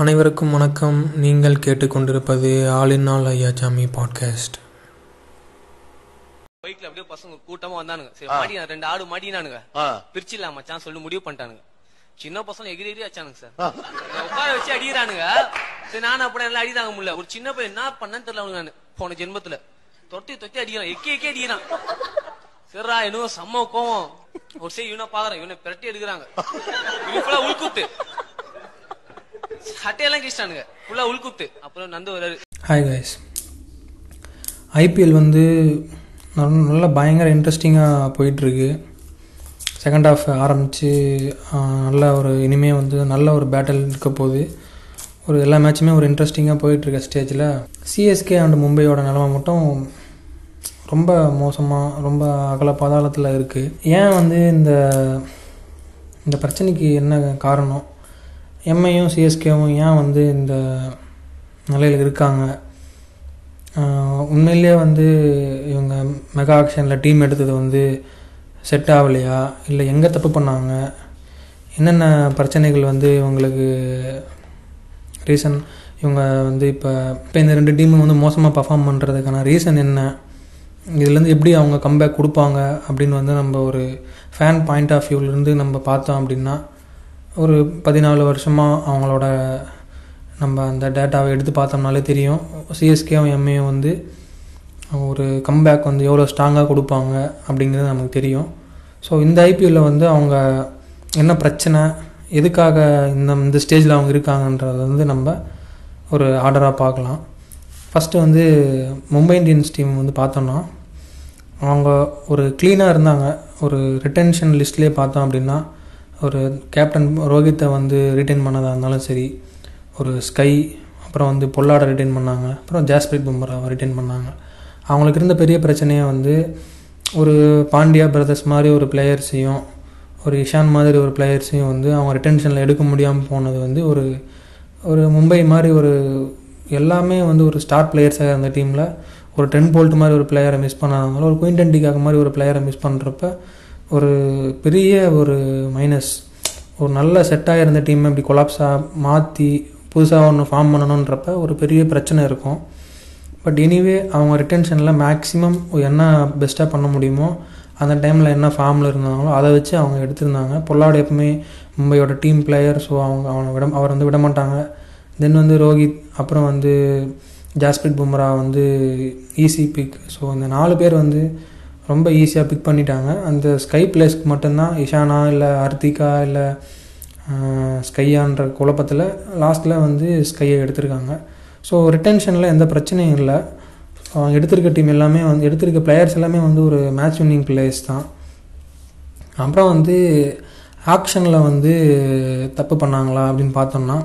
அனைவருக்கும் வணக்கம். நீங்கள் கேட்டுக்கொண்டிருப்பது all in all Ayyasamy podcast. பைக்ல அப்படியே பசங்க கூட்டமா வந்தானுங்க. சரி மாடி ரெண்டு ஆடு மாட்டினானுங்க ஆ. பிரிச்சிடலாம் மச்சான் சொல்லி முடிவு பண்ணிட்டானுங்க. சின்ன பசங்க எகிரி எகிரி அச்சானுங்க சார். உட்கார வச்சு அடிக்கிறானுங்க. சரி நானும் அப்படி எல்லாம் அடிதாங்க முடியல. ஒரு சின்ன பையன் என்ன பண்ணேன்னு தெரியல அவனுக்கு நான் போன ஜென்மத்துல. தொட்டி தொட்டி அடிக்கிறான். எக்கி எக்கி அடிக்கிறான். சரிடா இன்னும் செம்ம கோவம். ஒரு சரி இவனை பாக்குறேன் இவனை பிரட்டி எடுக்கிறாங்க. இவன் உள்குத்து. சட்டையெல்லாம் கிழிச்சிட்டானுங்க. ஃபுல்லா உள்குத்து. அப்புறம் நந்து வராரு. ஹாய் கைஸ் ஐபிஎல் வந்து நல்ல நல்ல பயங்கர இன்ட்ரெஸ்டிங்காக போயிட்டுருக்கு. செகண்ட் ஹாஃப் ஆரம்பித்து நல்ல ஒரு இனிமே வந்து நல்ல ஒரு பேட்டில் இருக்க போகுது. ஒரு எல்லா மேட்சுமே ஒரு இன்ட்ரெஸ்டிங்காக போயிட்டுருக்க ஸ்டேஜில் சிஎஸ்கே அண்ட் மும்பையோட நிலமை மட்டும் ரொம்ப மோசமாக ரொம்ப அகல பாதாளத்தில் இருக்குது ஏன் வந்து இந்த இந்த பிரச்சனைக்கு என்ன காரணம்? எம்ஐயும் சிஎஸ்கேவும் ஏன் வந்து இந்த நிலையில் இருக்காங்க? உண்மையிலேயே வந்து இவங்க மெகா ஆக்ஷனில் டீம் எடுத்தது வந்து செட் ஆகலையா? இல்லை எங்கே தப்பு பண்ணாங்க? என்னென்ன பிரச்சனைகள் வந்து இவங்களுக்கு ரீசன் இவங்க வந்து இப்போ இப்போ இந்த ரெண்டு டீமும் வந்து மோசமாக பர்ஃபார்ம் பண்ணுறதுக்கான ரீசன் என்ன? இதுலேருந்து எப்படி அவங்க கம்பேக் கொடுப்பாங்க? அப்படின்னு வந்து நம்ம ஒரு ஃபேன் பாயிண்ட் ஆஃப் வியூவிலேருந்து நம்ம பார்த்தோம் அப்படின்னா ஒரு பதினாலு வருஷமாக அவங்களோட நம்ம அந்த டேட்டாவை எடுத்து பார்த்தோம்னாலே தெரியும். சிஎஸ்கேவும் எம்ஏயும் வந்து ஒரு கம்பேக் வந்து எவ்வளோ ஸ்ட்ராங்காக கொடுப்பாங்க அப்படிங்கிறது நமக்கு தெரியும். ஸோ இந்த ஐபிஎல்லில் வந்து அவங்க என்ன பிரச்சனை எதுக்காக இந்த இந்த ஸ்டேஜில் அவங்க இருக்காங்கன்றத வந்து நம்ம ஒரு ஆர்டராக பார்க்கலாம். ஃபஸ்ட்டு வந்து மும்பை இந்தியன்ஸ் டீம் வந்து பார்த்தோம்னா அவங்க ஒரு க்ளீனாக இருந்தாங்க. ஒரு ரிட்டென்ஷன் லிஸ்ட்லேயே பார்த்தோம் அப்படின்னா ஒரு கேப்டன் ரோஹித்தை வந்து ரிட்டைன் பண்ணதாக இருந்தாலும் சரி ஒரு ஸ்கை அப்புறம் வந்து பொல்லாட ரிட்டைன் பண்ணாங்க. அப்புறம் ஜாஸ்பிரிட் பும்ராவை ரிட்டைன் பண்ணாங்க. அவங்களுக்கு இருந்த பெரிய பிரச்சனையே வந்து ஒரு பாண்டியா பிரதர்ஸ் மாதிரி ஒரு பிளேயர்ஸையும் ஒரு இஷான் மாதிரி ஒரு பிளேயர்ஸையும் வந்து அவங்க ரிட்டென்ஷனில் எடுக்க முடியாமல் போனது வந்து ஒரு ஒரு மும்பை மாதிரி ஒரு எல்லாமே வந்து ஒரு ஸ்டார் பிளேயர்ஸாக இருந்த டீமில் ஒரு டென் போல்ட் மாதிரி ஒரு பிளேயரை மிஸ் பண்ணாதனால ஒரு குயின்டன் டிகாக் மாதிரி ஒரு பிளேயரை மிஸ் பண்ணுறப்ப ஒரு பெரிய ஒரு மைனஸ் ஒரு நல்ல செட்டாக இருந்த டீமை இப்படி கொலாப்ஸாக மாற்றி புதுசாக ஒன்று ஃபார்ம் பண்ணணுன்றப்ப ஒரு பெரிய பிரச்சனை இருக்கும். பட் எனிவே அவங்க ரிட்டென்ஷனில் மேக்ஸிமம் என்ன பெஸ்ட்டாக பண்ண முடியுமோ அந்த டைமில் என்ன ஃபார்மில் இருந்தாங்களோ அதை வச்சு அவங்க எடுத்திருந்தாங்க. பொல்லாடு எப்பவுமே மும்பையோட டீம் பிளேயர் ஸோ அவங்க அவனை விட அவர் வந்து விட மாட்டாங்க. தென் வந்து ரோஹித் அப்புறம் வந்து ஜாஸ்பிரிட் பும்ரா வந்து ஈஸி பிக் ஸோ இந்த நாலு பேர் வந்து ரொம்ப ஈஸியாக பிக் பண்ணிட்டாங்க. அந்த ஸ்கை பிளேஸ்க்கு மட்டும்தான் இஷானா இல்லை ஹர்திகா இல்லை ஸ்கையான்ற குழப்பத்தில் லாஸ்ட்டில் வந்து ஸ்கையை எடுத்திருக்காங்க. ஸோ ரிட்டென்ஷனில் எந்த பிரச்சனையும் இல்லை. எடுத்திருக்க டீம் எல்லாமே வந்து எடுத்திருக்க பிளேயர்ஸ் எல்லாமே வந்து ஒரு மேட்ச் வின்னிங் பிளேயர்ஸ் தான். அப்புறம் வந்து ஆக்ஷனில் வந்து தப்பு பண்ணாங்களா அப்படின்னு பார்த்தோம்னா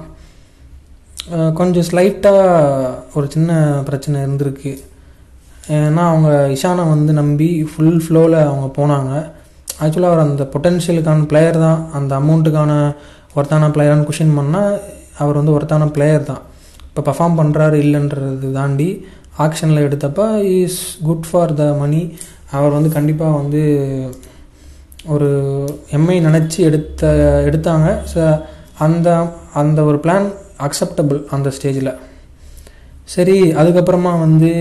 கொஞ்சம் ஸ்லைட்டாக ஒரு சின்ன பிரச்சனை இருந்திருக்கு. ஏன்னா அவங்க இஷானை வந்து நம்பி ஃபுல் ஃப்ளோவில் அவங்க போனாங்க. ஆக்சுவலாக அவர் அந்த பொட்டென்ஷியலுக்கான பிளேயர் தான். அந்த அமௌண்ட்டுக்கான ஒருத்தான பிளேயரானு கொஷின் பண்ணால் அவர் வந்து ஒருத்தான பிளேயர் தான். இப்போ பர்ஃபார்ம் பண்ணுறாரு இல்லைன்றது தாண்டி ஆக்ஷனில் எடுத்தப்போ is good for the money அவர் வந்து கண்டிப்பாக வந்து ஒரு எம்ஐ நினச்சி எடுத்த எடுத்தாங்க. ஸோ அந்த அந்த ஒரு பிளான் அக்செப்டபுள் அந்த ஸ்டேஜில் சரி அதுக்கப்புறமா வந்து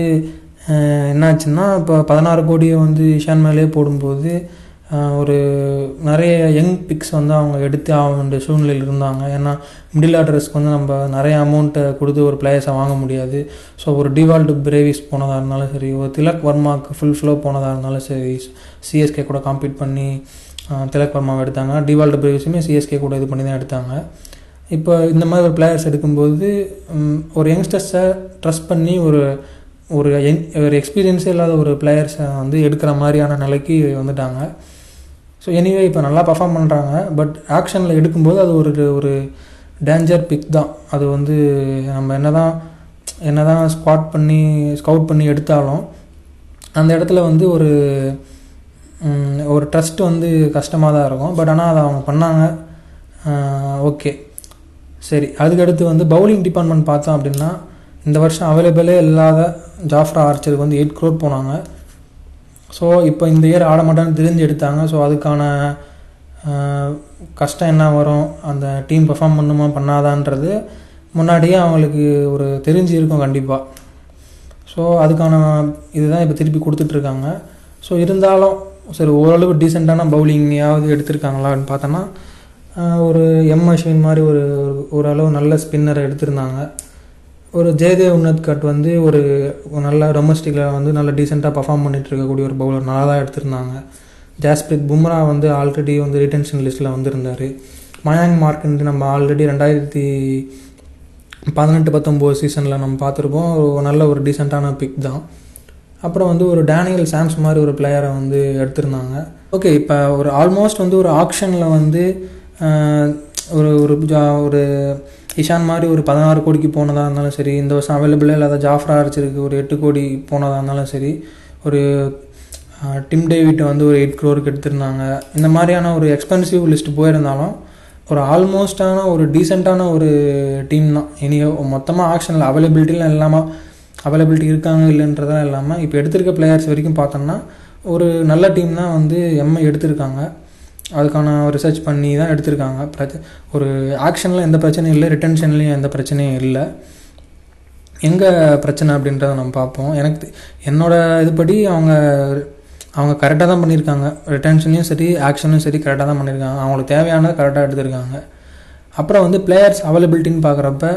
என்னாச்சுன்னா இப்போ பதினாறு கோடியை வந்து இஷான் மேலே போடும்போது ஒரு நிறைய யங் பிக்ஸ் வந்து அவங்க எடுத்து ஆக வேண்டிய சூழ்நிலையில் இருந்தாங்க. ஏன்னா மிடில் ஆர்டர்ஸ்க்கு வந்து நம்ம நிறைய அமௌண்ட்டை கொடுத்து ஒரு பிளேயர்ஸை வாங்க முடியாது. ஸோ ஒரு டிவால்டு பிரேவிஸ் போனதாக இருந்தாலும் சரி ஒரு திலக் வர்மாவுக்கு ஃபுல் ஃப்ளோ போனதாக இருந்தாலும் சரி சிஎஸ்கே கூட காம்பீட் பண்ணி திலக் வர்மாவை எடுத்தாங்க. டிவால்டு பிரேவிஸுமே சிஎஸ்கே கூட இது பண்ணி தான் எடுத்தாங்க. இப்போ இந்த மாதிரி ஒரு பிளேயர்ஸ் எடுக்கும்போது ஒரு யங்ஸ்டர்ஸை ட்ரஸ்ட் பண்ணி ஒரு ஒரு என் ஒரு எக்ஸ்பீரியன்ஸே இல்லாத ஒரு பிளேயர்ஸை வந்து எடுக்கிற மாதிரியான நிலைக்கு வந்துட்டாங்க. ஸோ எனிவே இப்போ நல்லா பர்ஃபார்ம் பண்ணுறாங்க பட் ஆக்ஷனில் எடுக்கும்போது அது ஒரு ஒரு டேஞ்சர் பிக் தான். அது வந்து நம்ம என்ன தான் என்ன தான் ஸ்குவாட் பண்ணி ஸ்கவுட் பண்ணி எடுத்தாலும் அந்த இடத்துல வந்து ஒரு ஒரு ட்ரஸ்ட் வந்து கஷ்டமாக தான் இருக்கும். பட் ஆனால் அதை அவங்க பண்ணாங்க. ஓகே சரி அதுக்கடுத்து வந்து பவுலிங் டிபார்ட்மெண்ட் பார்த்தோம் அப்படின்னா இந்த வருஷம் அவைலபிளே இல்லாத ஜாஃப்ரா ஆர்ச்சருக்கு வந்து எயிட் க்ரோர் போனாங்க. ஸோ இப்போ இந்த இயர் ஆட மாட்டான்னு தெரிஞ்சு எடுத்தாங்க. ஸோ அதுக்கான கஷ்டம் என்ன வரும்? அந்த டீம் பெர்ஃபார்ம் பண்ணுமா பண்ணாதான்றது முன்னாடியே அவங்களுக்கு ஒரு தெரிஞ்சு இருக்கும் கண்டிப்பாக ஸோ அதுக்கான இதுதான் இப்போ திருப்பி கொடுத்துட்ருக்காங்க. ஸோ இருந்தாலும் சரி ஓரளவு டீசெண்டான பவுலிங்கையாவது எடுத்திருக்காங்களான்னு பார்த்தோன்னா ஒரு எம் அஸ்வின் மாதிரி ஒரு- ஓரளவு நல்ல ஸ்பின்னரை எடுத்திருந்தாங்க. ஒரு ஜெயதேவ் உன்னத்கட் வந்து ஒரு நல்ல டொமஸ்டிக்கில் வந்து நல்ல டீசெண்டாக பர்ஃபார்ம் பண்ணிட்டு இருக்கக்கூடிய ஒரு பவுலர் நல்லா தான் எடுத்திருந்தாங்க. ஜாஸ்பிரித் பும்ரா வந்து ஆல்ரெடி வந்து ரிட்டன்ஷன் லிஸ்ட்டில் வந்திருந்தார். மயாங் மார்க்கெண்ட் நம்ம ஆல்ரெடி ரெண்டாயிரத்தி பதினெட்டு பத்தொம்போது சீசனில் நம்ம பார்த்துருப்போம். ஒரு நல்ல ஒரு டீசெண்டான பிக் தான். அப்புறம் வந்து ஒரு டேனியல் சாம்ஸ் மாதிரி ஒரு பிளேயரை வந்து எடுத்திருந்தாங்க. ஓகே இப்போ ஒரு ஆல்மோஸ்ட் வந்து ஒரு ஆக்ஷனில் வந்து ஒரு ஒரு ஜா- ஒரு இஷான் மாதிரி ஒரு பதினாறு கோடிக்கு போனதாக இருந்தாலும் சரி இந்த வருஷம் அவைலபிளாக இல்லாத ஜாஃப்ரா அரைச்சிருக்கு ஒரு எட்டு கோடி போனதாக இருந்தாலும் சரி ஒரு டிம் டேவிட்டை வந்து ஒரு எயிட் க்ரோருக்கு எடுத்திருந்தாங்க. இந்த மாதிரியான ஒரு எக்ஸ்பென்சிவ் லிஸ்ட் போயிருந்தாலும் ஒரு ஆல்மோஸ்டான ஒரு டீசெண்டான ஒரு டீம் தான். இனி மொத்தமாக ஆக்ஷனில் அவைலபிலிட்டிலாம் இல்லாமல் அவைலபிலிட்டி இருக்காங்க இல்லைன்றதெல்லாம் இல்லாமல் இப்போ எடுத்திருக்க பிளேயர்ஸ் வரைக்கும் பார்த்தோம்னா ஒரு நல்ல டீம் தான் வந்து எம்ஐ எடுத்திருக்காங்க. அதுக்கான ரிசர்ச் பண்ணி தான் எடுத்திருக்காங்க. பிரச்ச ஒரு ஆக்ஷனில் எந்த பிரச்சனையும் இல்லை ரிட்டன்ஷன்லேயும் எந்த பிரச்சனையும் இல்லை. எங்கே பிரச்சனை அப்படின்றத நம்ம பார்ப்போம். எனக்கு என்னோடய இதுபடி அவங்க அவங்க கரெக்டாக தான் பண்ணியிருக்காங்க. ரிட்டன்ஷனையும் சரி ஆக்ஷனும் சரி கரெக்டாக தான் பண்ணியிருக்காங்க. அவங்களுக்கு தேவையானதை கரெக்டாக எடுத்திருக்காங்க. அப்புறம் வந்து பிளேயர்ஸ் அவைலபிலிட்டின்னு பார்க்குறப்ப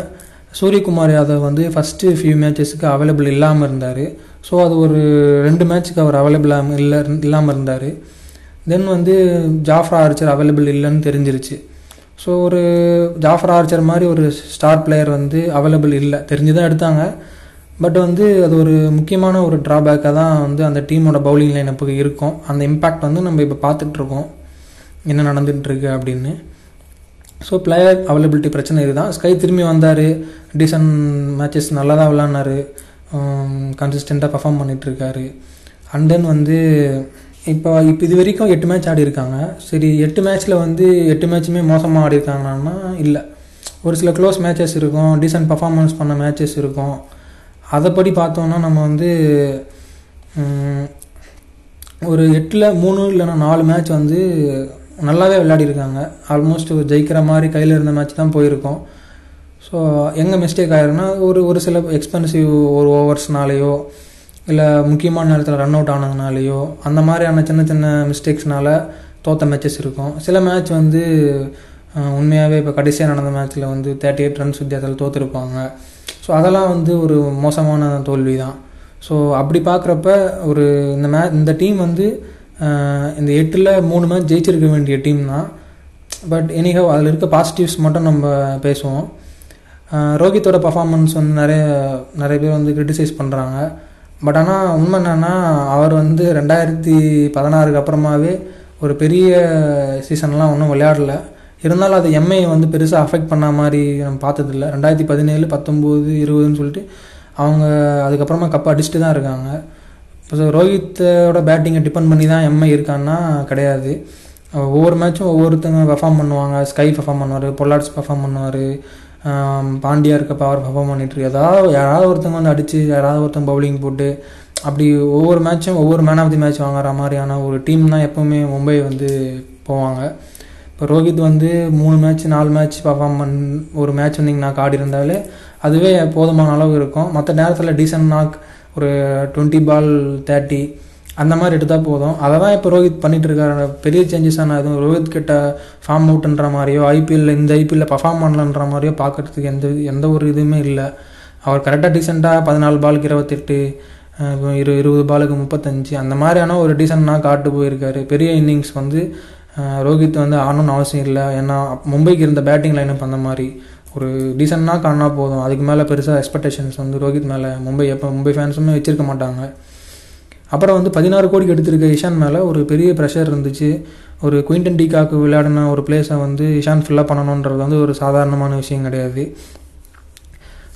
சூரியகுமார் யாதவ் வந்து ஃபஸ்ட்டு ஃபியூ மேட்சஸுக்கு அவைலபிள் இல்லாமல் இருந்தார். ஸோ அது ஒரு ரெண்டு மேட்ச்சுக்கு அவர் அவைலபிளாக இல்லை இல்லாமல் இருந்தார். தென் வந்து ஜாஃப்ரா ஆர்ச்சர் அவைலபிள் இல்லைன்னு தெரிஞ்சிருச்சு. ஸோ ஒரு ஜாஃப்ரா ஆர்ச்சர் மாதிரி ஒரு ஸ்டார் பிளேயர் வந்து அவைலபிள் இல்லை. தெரிஞ்சு தான் எடுத்தாங்க. பட் வந்து அது ஒரு முக்கியமான ஒரு ட்ராபேக்காக தான் வந்து அந்த டீமோட பவுலிங் லைனப்புக்கு இருக்கும். அந்த இம்பேக்ட் வந்து நம்ம இப்போ பார்த்துட்ருக்கோம் என்ன நடந்துகிட்ருக்கு அப்படின்னு. ஸோ பிளேயர் அவைலபிலிட்டி பிரச்சனை இதுதான். ஸ்கை திரும்பி வந்தார். டீசன்ட் மேட்சஸ் நல்லா தான் விளாட்னாரு கன்சிஸ்டண்ட்டாக பர்ஃபார்ம் பண்ணிகிட்ருக்காரு அண்ட் தென் வந்து இப்போ இப்போ இது வரைக்கும் எட்டு மேட்ச் ஆடி இருக்காங்க சரி எட்டு மேட்ச்சில் வந்து எட்டு மேட்சுமே மோசமாக ஆடி இருக்காங்கன்னா இல்லை. ஒரு சில க்ளோஸ் மேட்சஸ் இருக்கும். டீசென்ட் பர்ஃபார்மன்ஸ் பண்ண மேட்சஸ் இருக்கும். அதைப்படி பார்த்தோன்னா நம்ம வந்து ஒரு எட்டில் மூணு இல்லைன்னா நாலு மேட்ச் வந்து நல்லாவே விளையாடிருக்காங்க. ஆல்மோஸ்ட் ஜெயிக்கிற மாதிரி கையில் இருந்த மேட்ச் தான் போயிருக்கோம். ஸோ எங்கே மிஸ்டேக் ஆயிருன்னா ஒரு ஒரு சில எக்ஸ்பென்சிவ் ஒரு ஓவர்ஸ்னாலேயோ இல்லை முக்கியமான நேரத்தில் ரன் அவுட் ஆனதுனாலேயோ அந்த மாதிரியான சின்ன சின்ன மிஸ்டேக்ஸ்னால தோற்ற மேட்சஸ் இருக்கும். சில மேட்ச் வந்து உண்மையாகவே இப்போ கடைசியாக நடந்த மேட்ச்சில் வந்து தேர்ட்டி எயிட் ரன்ஸ் வித்தியாசத்தில் தோற்றுருப்பாங்க ஸோ அதெல்லாம் வந்து ஒரு மோசமான தோல்வி தான் ஸோ அப்படி பார்க்குறப்ப ஒரு இந்த மே இந்த டீம் வந்து இந்த எட்டில் மூணு மேட்ச் ஜெயிச்சிருக்க வேண்டிய டீம் தான். பட் எனிஹவ் அதில் இருக்க பாசிட்டிவ்ஸ் மட்டும் நம்ம பேசுவோம். ரோஹித்தோட பர்ஃபார்மன்ஸ் வந்து நிறைய நிறைய பேர் வந்து கிரிட்டிசைஸ் பண்ணுறாங்க பட் ஆனால் உண்மை என்னன்னா அவர் வந்து ரெண்டாயிரத்தி பதினாறுக்கு அப்புறமாவே ஒரு பெரிய சீசன்லாம் ஒன்றும் விளையாடல. இருந்தாலும் அது எம்ஐ வந்து பெருசாக அஃபெக்ட் பண்ண மாதிரி நம்ம பார்த்ததில்ல. ரெண்டாயிரத்தி பதினேழு பத்தொம்போது இருபதுன்னு சொல்லிட்டு அவங்க அதுக்கப்புறமா கப் அடிச்சுட்டு தான் இருக்காங்க. இப்போ ரோஹித்தோட பேட்டிங்கை டிபெண்ட் பண்ணி தான் எம்ஐ இருக்கான்னா கிடையாது. ஒவ்வொரு மேட்சும் ஒவ்வொருத்தங்க பெர்ஃபார்ம் பண்ணுவாங்க. ஸ்கை பெர்ஃபார்ம் பண்ணுவார் பொல்லாட்ஸ் பெர்ஃபார்ம் பண்ணுவார். பாண்டியா இருக்க பவர் பர்ஃபார்ம் பண்ணிட்டு ஏதாவது யாராவது ஒருத்தங்க வந்து அடித்து யாராவது ஒருத்தங்க பவுலிங் போட்டு அப்படி ஒவ்வொரு மேட்சும் ஒவ்வொரு மேன் ஆஃப் தி மேட்ச் வாங்குற மாதிரியான ஒரு டீம் தான் எப்போவுமே மும்பை வந்து போவாங்க. இப்போ ரோஹித் வந்து மூணு மேட்ச் நாலு மேட்ச் பர்ஃபார்ம் பண் ஒரு மேட்ச் வந்து நாக் ஆடி இருந்தாலே அதுவே போதுமான அளவு இருக்கும். மற்ற நேரத்தில் டீசன்ட் நாக் ஒரு டுவெண்ட்டி பால் தேர்ட்டி அந்த மாதிரி எடுத்தால் போதும். அதை தான் இப்போ ரோஹித் பண்ணிட்டு இருக்காரு பெரிய சேஞ்சஸான எதுவும் ரோஹித் கிட்ட ஃபார்ம் அவுட்ன்ற மாதிரியோ ஐபிஎல்ல இந்த ஐபிஎல்ல பர்ஃபார்ம் பண்ணலன்ற மாதிரியோ பார்க்கறதுக்கு எந்த எந்த ஒரு இதுவுமே இல்லை. அவர் கரெக்டாக டீசெண்டாக பதினாலு பாலுக்கு இருபத்தெட்டு இரு இருபது பாலுக்கு முப்பத்தஞ்சு அந்த மாதிரியான ஒரு டீசெண்டாக காட்டு போயிருக்காரு. பெரிய இன்னிங்ஸ் வந்து ரோஹித் வந்து ஆடணும்னு அவசியம் இல்லை. ஏன்னா மும்பைக்கு இருந்த பேட்டிங் லைனப் அந்த மாதிரி ஒரு டீசெண்டாக காணா போதும். அதுக்கு மேலே பெருசாக எக்ஸ்பெக்டேஷன்ஸ் வந்து ரோஹித் மேலே மும்பை எப்போ மும்பை ஃபேன்ஸுமே வச்சிருக்க மாட்டாங்க. அப்புறம் வந்து பதினாறு கோடிக்கு எடுத்திருக்க இஷான் மேலே ஒரு பெரிய ப்ரெஷர் இருந்துச்சு. ஒரு குயின்டன் டீகாக்கு விளையாடின ஒரு பிளேஸை வந்து இஷான் ஃபில்லப் பண்ணணுன்றது வந்து ஒரு சாதாரணமான விஷயம் கிடையாது.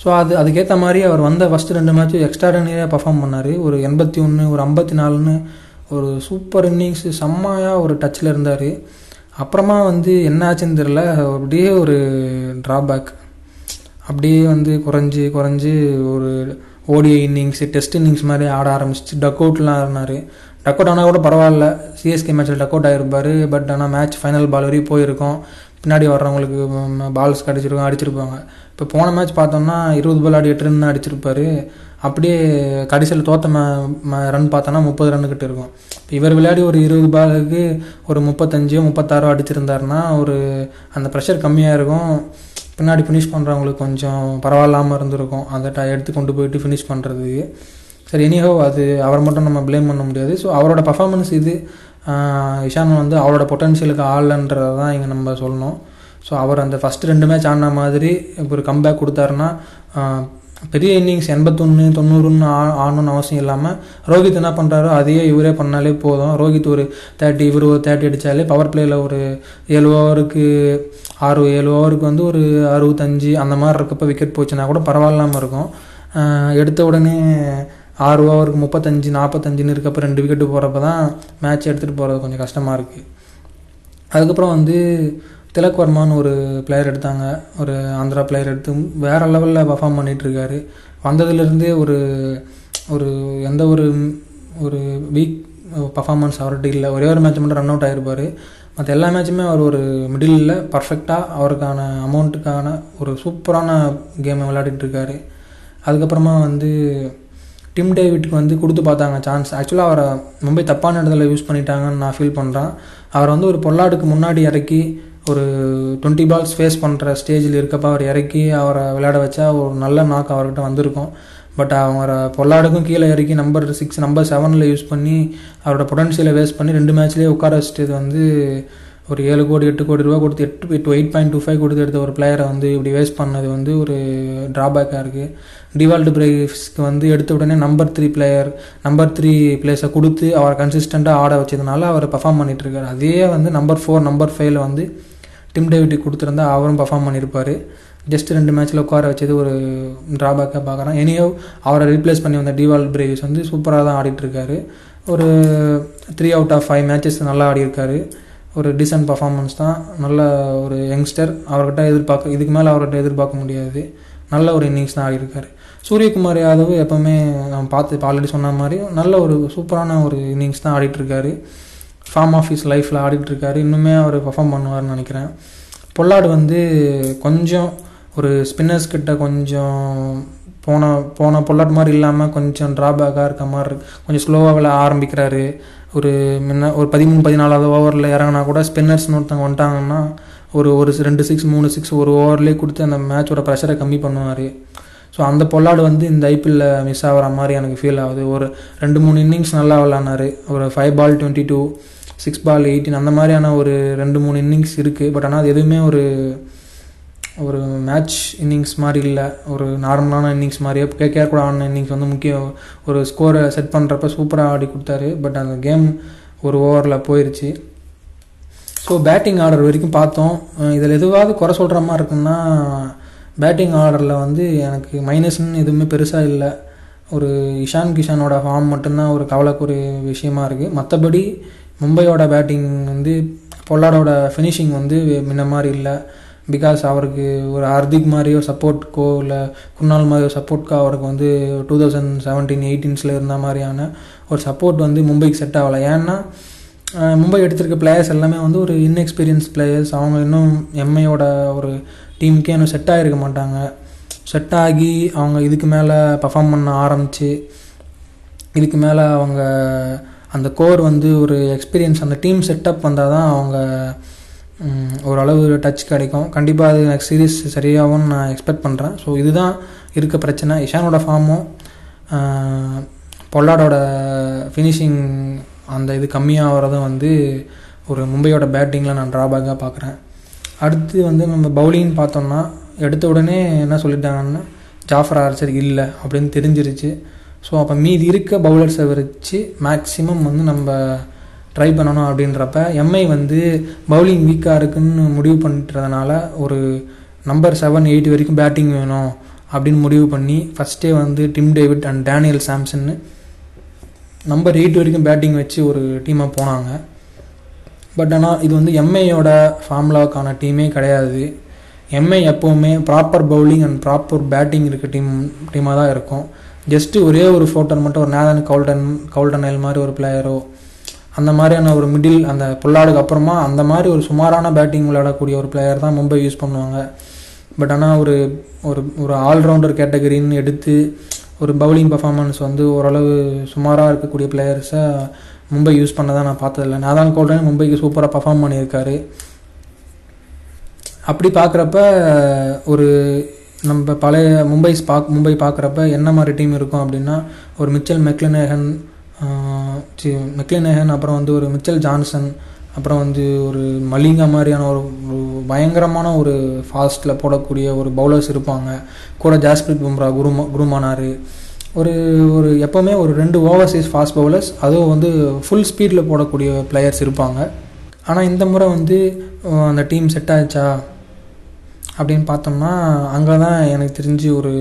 ஸோ அது அதுக்கேற்ற மாதிரி அவர் வந்த ஃபஸ்ட்டு ரெண்டு மேட்ச்சும் எக்ஸ்ட்ராடனரியாக பர்ஃபார்ம் பண்ணார். ஒரு எண்பத்தி ஒன்று ஒரு ஐம்பத்தி நாலுன்னு ஒரு சூப்பர் இன்னிங்ஸ் செம்மையாக ஒரு டச்சில் இருந்தார். அப்புறமா வந்து என்ன ஆச்சுன்னு தெரில அப்படியே ஒரு ட்ராபேக் அப்படியே வந்து குறைஞ்சி குறைஞ்சி ஒரு ஓடிஐ இன்னிங்ஸ் டெஸ்ட் இன்னிங்ஸ் மாதிரி ஆட ஆரம்பிச்சிச்சு. டக் அவுட்லாம் ஆடினார். டக் அவுட் ஆனால் கூட பரவாயில்ல. சிஎஸ்கே மேட்ச்சில் டக் அவுட் ஆகிருப்பார் பட் ஆனால் மேட்ச் ஃபைனல் பால் வரையும் போயிருக்கோம். பின்னாடி வர்றவங்களுக்கு பால்ஸ் அடிச்சிருக்காங்க அடிச்சிருப்பாங்க. இப்போ போன மேட்ச் பார்த்தோம்னா இருபது பால் ஆடி எட்டு ரன் தான் அடிச்சிருப்பாரு. அப்படியே கடைசியில் தோத்த ரன் பார்த்தோன்னா முப்பது ரன் கிட்ட இருக்கும். இப்போ இவர் விளையாடி ஒரு இருபது பாலுக்கு ஒரு முப்பத்தஞ்சோ முப்பத்தாறோ அடிச்சிருந்தாருன்னா ஒரு அந்த ப்ரெஷர் கம்மியாக இருக்கும். பின்னாடி ஃபினிஷ் பண்ணுறவங்களுக்கு கொஞ்சம் பரவாயில்லாமல் இருந்திருக்கும். அந்த ட எடுத்து கொண்டு போயிட்டு ஃபினிஷ் பண்ணுறதுக்கு சரி எனிஹோ அது அவரை மட்டும் நம்ம ப்ளேம் பண்ண முடியாது. ஸோ அவரோட பர்ஃபார்மன்ஸ் இது இஷான் வந்து அவரோட பொட்டன்ஷியலுக்கு ஆளன்றதை தான் இங்கே நம்ம சொல்லணும். ஸோ அவர் அந்த ஃபஸ்ட் ரெண்டு மேட்ச் ஆடின மாதிரி இப்போ ஒரு கம்பேக் கொடுத்தாருன்னா பெரிய இன்னிங்ஸ் எண்பத்தொன்று தொண்ணூறுன்னு ஆ ஆடணும்னு அவசியம் இல்லாமல் ரோஹித் என்ன பண்ணுறாரோ அதையே இவரே பண்ணாலே போதும். ரோஹித் ஒரு தேர்ட்டி இவர் ஒரு தேர்ட்டி அடித்தாலே பவர் பிளேயில் ஒரு ஏழு ஓவருக்கு ஆறு ஏழு ஓவருக்கு வந்து ஒரு அறுபத்தஞ்சு அந்த மாதிரி இருக்கப்போ விக்கெட் போச்சுன்னா கூட பரவாயில்லாமல் இருக்கும். எடுத்த உடனே ஆறு ஓவருக்கு முப்பத்தஞ்சு நாற்பத்தஞ்சுன்னு இருக்கப்போ ரெண்டு விக்கெட்டு போகிறப்ப தான் மேட்ச் எடுத்துகிட்டு போகிறது கொஞ்சம் கஷ்டமாக இருக்குது அதுக்கப்புறம் வந்து திலக் வர்மான்னு ஒரு பிளேயர் எடுத்தாங்க. ஒரு ஆந்திரா பிளேயர் எடுத்து வேறு லெவலில் பர்ஃபார்ம் பண்ணிகிட்ருக்காரு வந்ததுலேருந்தே ஒரு ஒரு எந்த ஒரு ஒரு வீக் பர்ஃபார்மன்ஸ் அவர்கிட்ட இல்லை. ஒரே ஒரு மேட்ச் மட்டும் ரன் அவுட் ஆகிருப்பார் மற்ற எல்லா மேட்சுமே அவர் ஒரு மிடில் பர்ஃபெக்டாக அவருக்கான அமௌண்ட்டுக்கான ஒரு சூப்பரான கேமை விளையாடிட்டு இருக்காரு. அதுக்கப்புறமா வந்து டிம் டேவிட்க்கு வந்து கொடுத்து பார்த்தாங்க சான்ஸ் ஆக்சுவலாக அவரை மும்பை தப்பான இடத்துல யூஸ் பண்ணிட்டாங்கன்னு நான் ஃபீல் பண்ணுறேன் அவரை வந்து ஒரு பொல்லாடுக்கு முன்னாடி இறக்கி ஒரு டுவெண்ட்டி பால்ஸ் ஃபேஸ் பண்ணுற ஸ்டேஜில் இருக்கப்போ அவர் இறக்கி அவரை விளையாட வச்சா ஒரு நல்ல நாக் அவர்கிட்ட வந்திருக்கும். பட் அவரை பொல்லாடுக்கும் கீழே இறக்கி நம்பர் சிக்ஸ் நம்பர் செவனில் யூஸ் பண்ணி அவரோட பொட்டன்ஷியலை வேஸ்ட் பண்ணி ரெண்டு மேட்ச்லேயே உட்கார வச்சுட்டு வந்து ஒரு ஏழு கோடி எட்டு கோடி ரூபா கொடுத்து எட்டு எட்டு எயிட் பாயிண்ட் டூ ஃபைவ் கொடுத்து எடுத்த ஒரு பிளேயரை வந்து இப்படி வேஸ்ட் பண்ணது வந்து ஒரு ட்ராபேக்காக இருக்குது டிவால்டு பிரேவ்ஸ்க்கு வந்து எடுத்த உடனே number three player number three பிளேஸை கொடுத்து அவர் கன்சிஸ்டண்ட்டாக ஆட வச்சதுனால அவர் பர்ஃபார்ம் பண்ணிகிட்ருக்காரு அதே வந்து நம்பர் ஃபோர் நம்பர் ஃபைவ்ல வந்து டிம் டேவிட்டுக்கு கொடுத்துருந்தா அவரும் பர்ஃபார்ம் பண்ணியிருப்பார் ஜஸ்ட் ரெண்டு மேட்ச்சில் உட்கார வச்சது ஒரு ட்ராபேக்காக பார்க்குறான் எனியோ அவரை ரீப்ளேஸ் பண்ணி வந்த டிவால் பிரேவிஸ் வந்து சூப்பராக தான் ஆடிட்டுருக்காரு. ஒரு three out of five matches நல்லா ஆடியிருக்காரு. ஒரு டீசன்ட் பர்ஃபார்மன்ஸ் தான். நல்ல ஒரு யங்ஸ்டர் அவர்கிட்ட எதிர்பார்க்க இதுக்கு மேலே அவர்கிட்ட எதிர்பார்க்க முடியாது. நல்ல ஒரு இன்னிங்ஸ் தான் ஆடியிருக்காரு. சூரியகுமார் யாதவ் எப்போவுமே நம்ம பார்த்து ஆல்ரெடி சொன்ன மாதிரி நல்ல ஒரு சூப்பரான ஒரு இன்னிங்ஸ் தான் ஆடிட்டுருக்காரு. ஃபார்ம் ஆஃப் இஸ் லைஃப்பில் ஆடிட்டுருக்காரு. இன்னுமே அவர் பர்ஃபார்ம் பண்ணுவார்னு நினைக்கிறேன். பொல்லாடு வந்து கொஞ்சம் ஒரு ஸ்பின்னர்ஸ் கிட்ட கொஞ்சம் போன போன பொல்லாட் மாதிரி இல்லாமல் கொஞ்சம் ட்ராபேக்காக இருக்க மாதிரி கொஞ்சம் ஸ்லோவாக விளைய ஆரம்பிக்கிறாரு. ஒரு முன்ன ஒரு பதிமூணு பதினாலாவது ஓவரில் இறங்கினா கூட ஸ்பின்னர்ஸ்னு ஒருத்தவங்க வந்துட்டாங்கன்னா ஒரு ஒரு ரெண்டு சிக்ஸ் மூணு சிக்ஸ் ஒரு ஓவர்லேயே கொடுத்து அந்த மேட்சோட ப்ரெஷரை கம்மி பண்ணுவார். ஸோ அந்த பொல்லாடு வந்து இந்த ஐபிஎல்ல மிஸ் ஆகிற மாதிரி எனக்கு ஃபீல் ஆகுது. ஒரு ரெண்டு மூணு இன்னிங்ஸ் நல்லா விளாட்னாரு. ஒரு five ball twenty two six ball eighteen அந்த மாதிரியான ஒரு ரெண்டு மூணு இன்னிங்ஸ் இருக்குது பட் ஆனால் அது எதுவுமே ஒரு ஒரு மேட்ச் இன்னிங்ஸ் மாதிரி இல்லை ஒரு நார்மலான இன்னிங்ஸ் மாதிரியே கேகேஆர் கூட ஆடின இன்னிங்ஸ் வந்து முக்கிய ஒரு ஸ்கோரை செட் பண்ணுறப்ப சூப்பராக ஆடி கொடுத்தாரு. பட் அந்த கேம் ஒரு ஓவரில் போயிடுச்சு ஸோ பேட்டிங் ஆர்டர் வரைக்கும் பார்த்தோம். இதில் எதுவாவது குறை சொல்கிற மாதிரி இருக்குன்னா பேட்டிங் ஆர்டரில் வந்து எனக்கு மைனஸ்ன்னு எதுவுமே பெருசாக இல்லை. ஒரு இஷான் கிஷானோட ஃபார்ம் மட்டும்தான் ஒரு கவலைக்குரிய விஷயமா இருக்குது மற்றபடி மும்பையோட பேட்டிங் வந்து பொல்லாடோட ஃபினிஷிங் வந்து முன்ன மாதிரி இல்லை. பிகாஸ் அவருக்கு ஒரு ஹர்திக் மாதிரியோ சப்போர்ட்க்கோ இல்லை குன்னால் மாதிரியோ சப்போர்ட்க்கோ அவருக்கு வந்து டூ தௌசண்ட் செவன்டீன் எயிட்டீன்ஸில் இருந்த மாதிரியான ஒரு சப்போர்ட் வந்து மும்பைக்கு செட் ஆகலை. ஏன்னா மும்பை எடுத்திருக்க பிளேயர்ஸ் எல்லாமே வந்து ஒரு இன்எக்ஸ்பீரியன்ஸ் பிளேயர்ஸ் அவங்க இன்னும் எம்ஐயோட ஒரு டீமுக்கே இன்னும் செட் ஆகிருக்க மாட்டாங்க. செட் ஆகி அவங்க இதுக்கு மேலே பர்ஃபார்ம் பண்ண ஆரம்பித்து இதுக்கு மேலே அவங்க அந்த கோர் வந்து ஒரு எக்ஸ்பீரியன்ஸ் அந்த டீம் செட்டப் வந்தால் தான் அவங்க ஓரளவு டச் கிடைக்கும். கண்டிப்பாக அது நெக்ஸ்ட் சீரீஸ் சரியாகவும் நான் எக்ஸ்பெக்ட் பண்ணுறேன் ஸோ இதுதான் இருக்க பிரச்சனை. இஷானோட ஃபார்மும் பொல்லாடோட ஃபினிஷிங் அந்த இது கம்மியாகிறதும் வந்து ஒரு மும்பையோட பேட்டிங்கில் நான் ட்ராபேக்காக பார்க்குறேன் அடுத்து வந்து நம்ம பவுலிங் பார்த்தோம்னா எடுத்த உடனே என்ன சொல்லிட்டாங்கன்னா ஜாஃபர் ஆர்ச்சர் இல்லை அப்படின்னு தெரிஞ்சிருச்சு. ஸோ அப்போ மீதி இருக்க பவுலர்ஸை வச்சு மேக்ஸிமம் வந்து நம்ம ட்ரை பண்ணணும் அப்படின்றப்ப எம்ஐ வந்து பவுலிங் வீக்காக இருக்குன்னு முடிவு பண்ணுறதுனால ஒரு நம்பர் செவன் எயிட் வரைக்கும் பேட்டிங் வேணும் அப்படின்னு முடிவு பண்ணி ஃபஸ்ட்டே வந்து டிம் டேவிட் அண்ட் டேனியல் சாம்சன்னு நம்பர் எயிட் வரைக்கும் பேட்டிங் வச்சு ஒரு டீமாக போனாங்க. பட் ஆனால் இது வந்து எம்ஐயோட ஃபார்முலாவுக்கான டீமே கிடையாது. எம்ஐ எப்போவுமே proper bowling and proper batting இருக்க டீம் டீமாக தான் இருக்கும். ஜஸ்ட்டு ஒரே ஒரு ஃபோட்டர் மட்டும் ஒரு நேதன் கவுல்டன் கவுல்டன் எல் மாதிரி ஒரு பிளேயரோ அந்த மாதிரியான ஒரு மிடில் அந்த பொல்லாடுக்கு அப்புறமா அந்த மாதிரி ஒரு சுமாரான பேட்டிங் விளையாடக்கூடிய ஒரு பிளேயர் தான் மும்பை யூஸ் பண்ணுவாங்க. பட் ஆனால் ஒரு ஒரு ஒரு ஆல்ரவுண்டர் கேட்டகரின்னு எடுத்து ஒரு பவுலிங் பர்ஃபார்மன்ஸ் வந்து ஓரளவு சுமாராக இருக்கக்கூடிய பிளேயர்ஸை மும்பை யூஸ் பண்ணதான் நான் பார்த்ததில்ல. நான் தான் கோல்டன் மும்பைக்கு சூப்பராக பர்ஃபார்ம் பண்ணியிருக்காரு. அப்படி பார்க்குறப்ப ஒரு நம்ம பழைய மும்பை பாக் மும்பை பார்க்குறப்ப என்ன மாதிரி டீம் இருக்கும் அப்படின்னா ஒரு மிச்சல் மெக்லனேகன் சி மெக்லினேகன் அப்புறம் வந்து ஒரு மிச்சல் ஜான்சன் அப்புறம் வந்து ஒரு மலிங்கா மாதிரியான ஒரு ஒரு பயங்கரமான ஒரு ஃபாஸ்ட்டில் போடக்கூடிய ஒரு பவுலர்ஸ் இருப்பாங்க. கூட ஜாஸ்பிரித் பும்ரா குருமா குருமானார். ஒரு ஒரு எப்போவுமே ஒரு ரெண்டு ஓவர்சீஸ் ஃபாஸ்ட் பவுலர்ஸ் அதுவும் வந்து ஃபுல் ஸ்பீடில் போடக்கூடிய பிளேயர்ஸ் இருப்பாங்க. ஆனால் இந்த முறை வந்து அந்த டீம் செட் ஆயிடுச்சா அப்படின்னு பார்த்தோம்னா அங்கே தான் எனக்கு தெரிஞ்சு ஒரு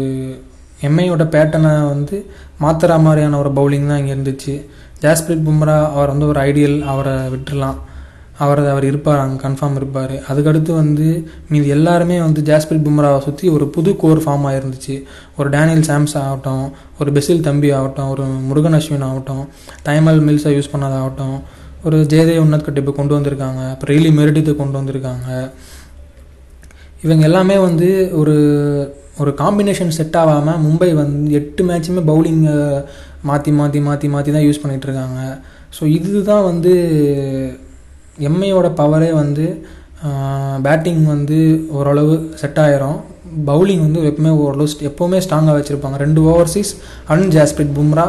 எம்ஐயோட பேட்டனை வந்து மாத்துற மாதிரியான ஒரு பவுலிங் தான் இங்கே இருந்துச்சு. ஜாஸ்பிரித் பும்ரா அவர் வந்து ஒரு ஐடியல் அவரை விட்டுறலாம். அவர் அவர் இருப்பார் அங்கே கன்ஃபார்ம் இருப்பார். அதுக்கடுத்து வந்து மீதி எல்லாருமே வந்து ஜாஸ்பிரித் பும்ராவை சுற்றி ஒரு புது கோர் ஃபார்ம் ஆகிருந்துச்சு ஒரு டேனியல் சாம்ஸ் ஆகட்டும் ஒரு பெசில் தம்பி ஆகட்டும் ஒரு முருகன் அஸ்வின் ஆகட்டும் டைமல் மில்ஸை யூஸ் பண்ணதாகட்டும் ஒரு ஜெயதேவ் உன்னத் கட்டிப்பு கொண்டு வந்திருக்காங்க அப்புறம் ரெய்லி மெரிடித்தை கொண்டு வந்திருக்காங்க. இவங்க எல்லாமே வந்து ஒரு ஒரு காம்பினேஷன் செட் ஆகாமல் மும்பை வந்து எட்டு மேட்சுமே பவுலிங்கை மாற்றி மாற்றி மாற்றி மாற்றி தான் யூஸ் பண்ணிகிட்டு இருக்காங்க ஸோ இதுதான் வந்து எம்ஐயோட பவரே வந்து பேட்டிங் வந்து ஓரளவு செட் ஆயிரும். பவுலிங் வந்து எப்பவுமே ஓரளவு எப்போவுமே ஸ்ட்ராங்காக வச்சுருப்பாங்க. ரெண்டு Overseas and Jasprit Bumrah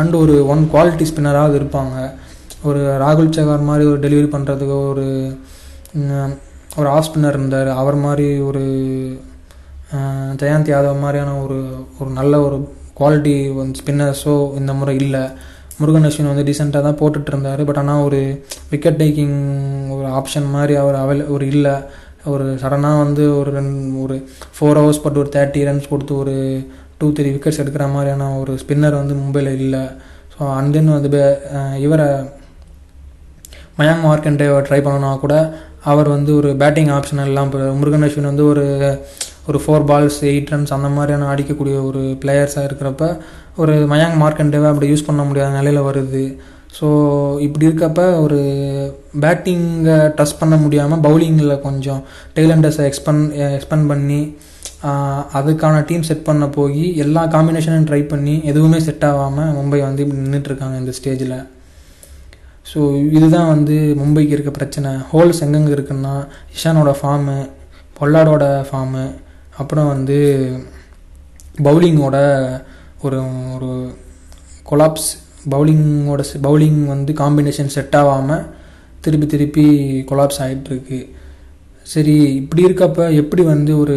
and ஒரு ஒன் குவாலிட்டி ஸ்பின்னராக இருப்பாங்க. ஒரு ராகுல் சகார் மாதிரி ஒரு டெலிவரி பண்ணுறதுக்கு ஒரு ஒரு ஆஃப் ஸ்பின்னர் இருந்தார். அவர் மாதிரி ஒரு ஜெயந்த் யாதவ் மாதிரியான ஒரு ஒரு நல்ல ஒரு குவாலிட்டி வந்து ஸ்பின்னர்ஸோ இந்த முறை இல்லை. முருகன் அஸ்வின் வந்து டீசெண்டாக தான் போட்டுட்டு இருந்தார் பட் ஆனால் ஒரு விக்கெட் டேக்கிங் ஒரு ஆப்ஷன் மாதிரி அவர் அவைல் ஒரு இல்லை. ஒரு சடனாக வந்து ஒரு ரெண்டு ஒரு ஃபோர் ஹவர்ஸ் பட் ஒரு தேர்ட்டி ரன்ஸ் கொடுத்து ஒரு டூ த்ரீ விக்கெட்ஸ் எடுக்கிற மாதிரியான ஒரு ஸ்பின்னர் வந்து மும்பையில் இல்லை. ஸோ அண்ட் தென் வந்து பே- இவரை மயாங் மார்க்கண்டே ட்ரை பண்ணனா கூட அவர் வந்து ஒரு பேட்டிங் ஆப்ஷன் எல்லாம் முருகன் அஸ்வின் வந்து ஒரு ஒரு ஃபோர் பால்ஸ் எயிட் ரன்ஸ் அந்த மாதிரியான அடிக்கக்கூடிய ஒரு பிளேயர்ஸாக இருக்கிறப்ப ஒரு மயாங் மார்க்கண்டேவை அப்படி யூஸ் பண்ண முடியாத நிலையில் வருது. ஸோ இப்படி இருக்கப்ப ஒரு பேட்டிங்கை டச் பண்ண முடியாமல் பவுலிங்கில் கொஞ்சம் டெய்லண்டர்ஸை எக்ஸ்பன் எக்ஸ்பெண்ட் பண்ணி அதுக்கான டீம் செட் பண்ண போய் எல்லா காம்பினேஷனும் ட்ரை பண்ணி எதுவுமே செட் ஆகாமல் மும்பை வந்து இப்படி நின்றுட்டுருக்காங்க இந்த ஸ்டேஜில் ஸோ இதுதான் வந்து மும்பைக்கு இருக்க பிரச்சனை. ஹோல்ஸ் எங்கெங்கே இருக்குன்னா இஷானோட ஃபார்மு பொல்லாடோட ஃபார்மு அப்புறம் வந்து பவுலிங்கோட ஒரு ஒரு கொலாப்ஸ் பவுலிங்கோட பவுலிங் வந்து காம்பினேஷன் செட் ஆகாமல் திருப்பி திருப்பி கொலாப்ஸ் ஆகிட்டுருக்கு சரி இப்படி இருக்கப்ப எப்படி வந்து ஒரு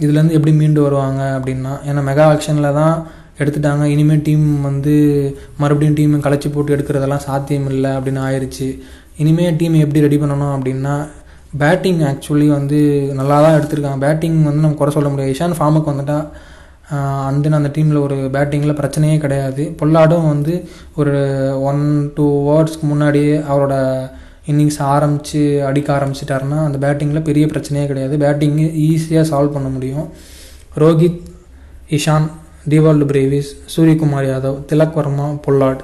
இதுலேருந்து எப்படி மீண்டு வருவாங்க அப்படின்னா ஏன்னா மெகா ஆக்ஷனில் தான் எடுத்துட்டாங்க. இனிமேல் டீம் வந்து மறுபடியும் டீம் களைச்சி போட்டு எடுக்கிறதெல்லாம் சாத்தியம் இல்லை அப்படின்னு ஆயிடுச்சு இனிமேல் டீம் எப்படி ரெடி பண்ணணும் அப்படின்னா பேட்டிங் ஆக்சுவலி வந்து நல்லா தான் எடுத்திருக்காங்க. பேட்டிங் வந்து நம்ம குறை சொல்ல முடியாது. இஷான் ஃபார்முக்கு வந்துட்டா அந்த அந்த டீமில் ஒரு பேட்டிங்கில் பிரச்சனையே கிடையாது. பொல்லாடும் வந்து ஒரு ஒன் டூ ஓவர்ஸ்க்கு முன்னாடியே அவரோட இன்னிங்ஸ் ஆரம்பித்து அடிக்க ஆரம்பிச்சிட்டாருன்னா அந்த பேட்டிங்கில் பெரிய பிரச்சனையே கிடையாது. பேட்டிங்கு ஈஸியாக சால்வ் பண்ண முடியும். Rohit Ishan Dewald Brevis Suryakumar Yadav Tilak Varma Pollard.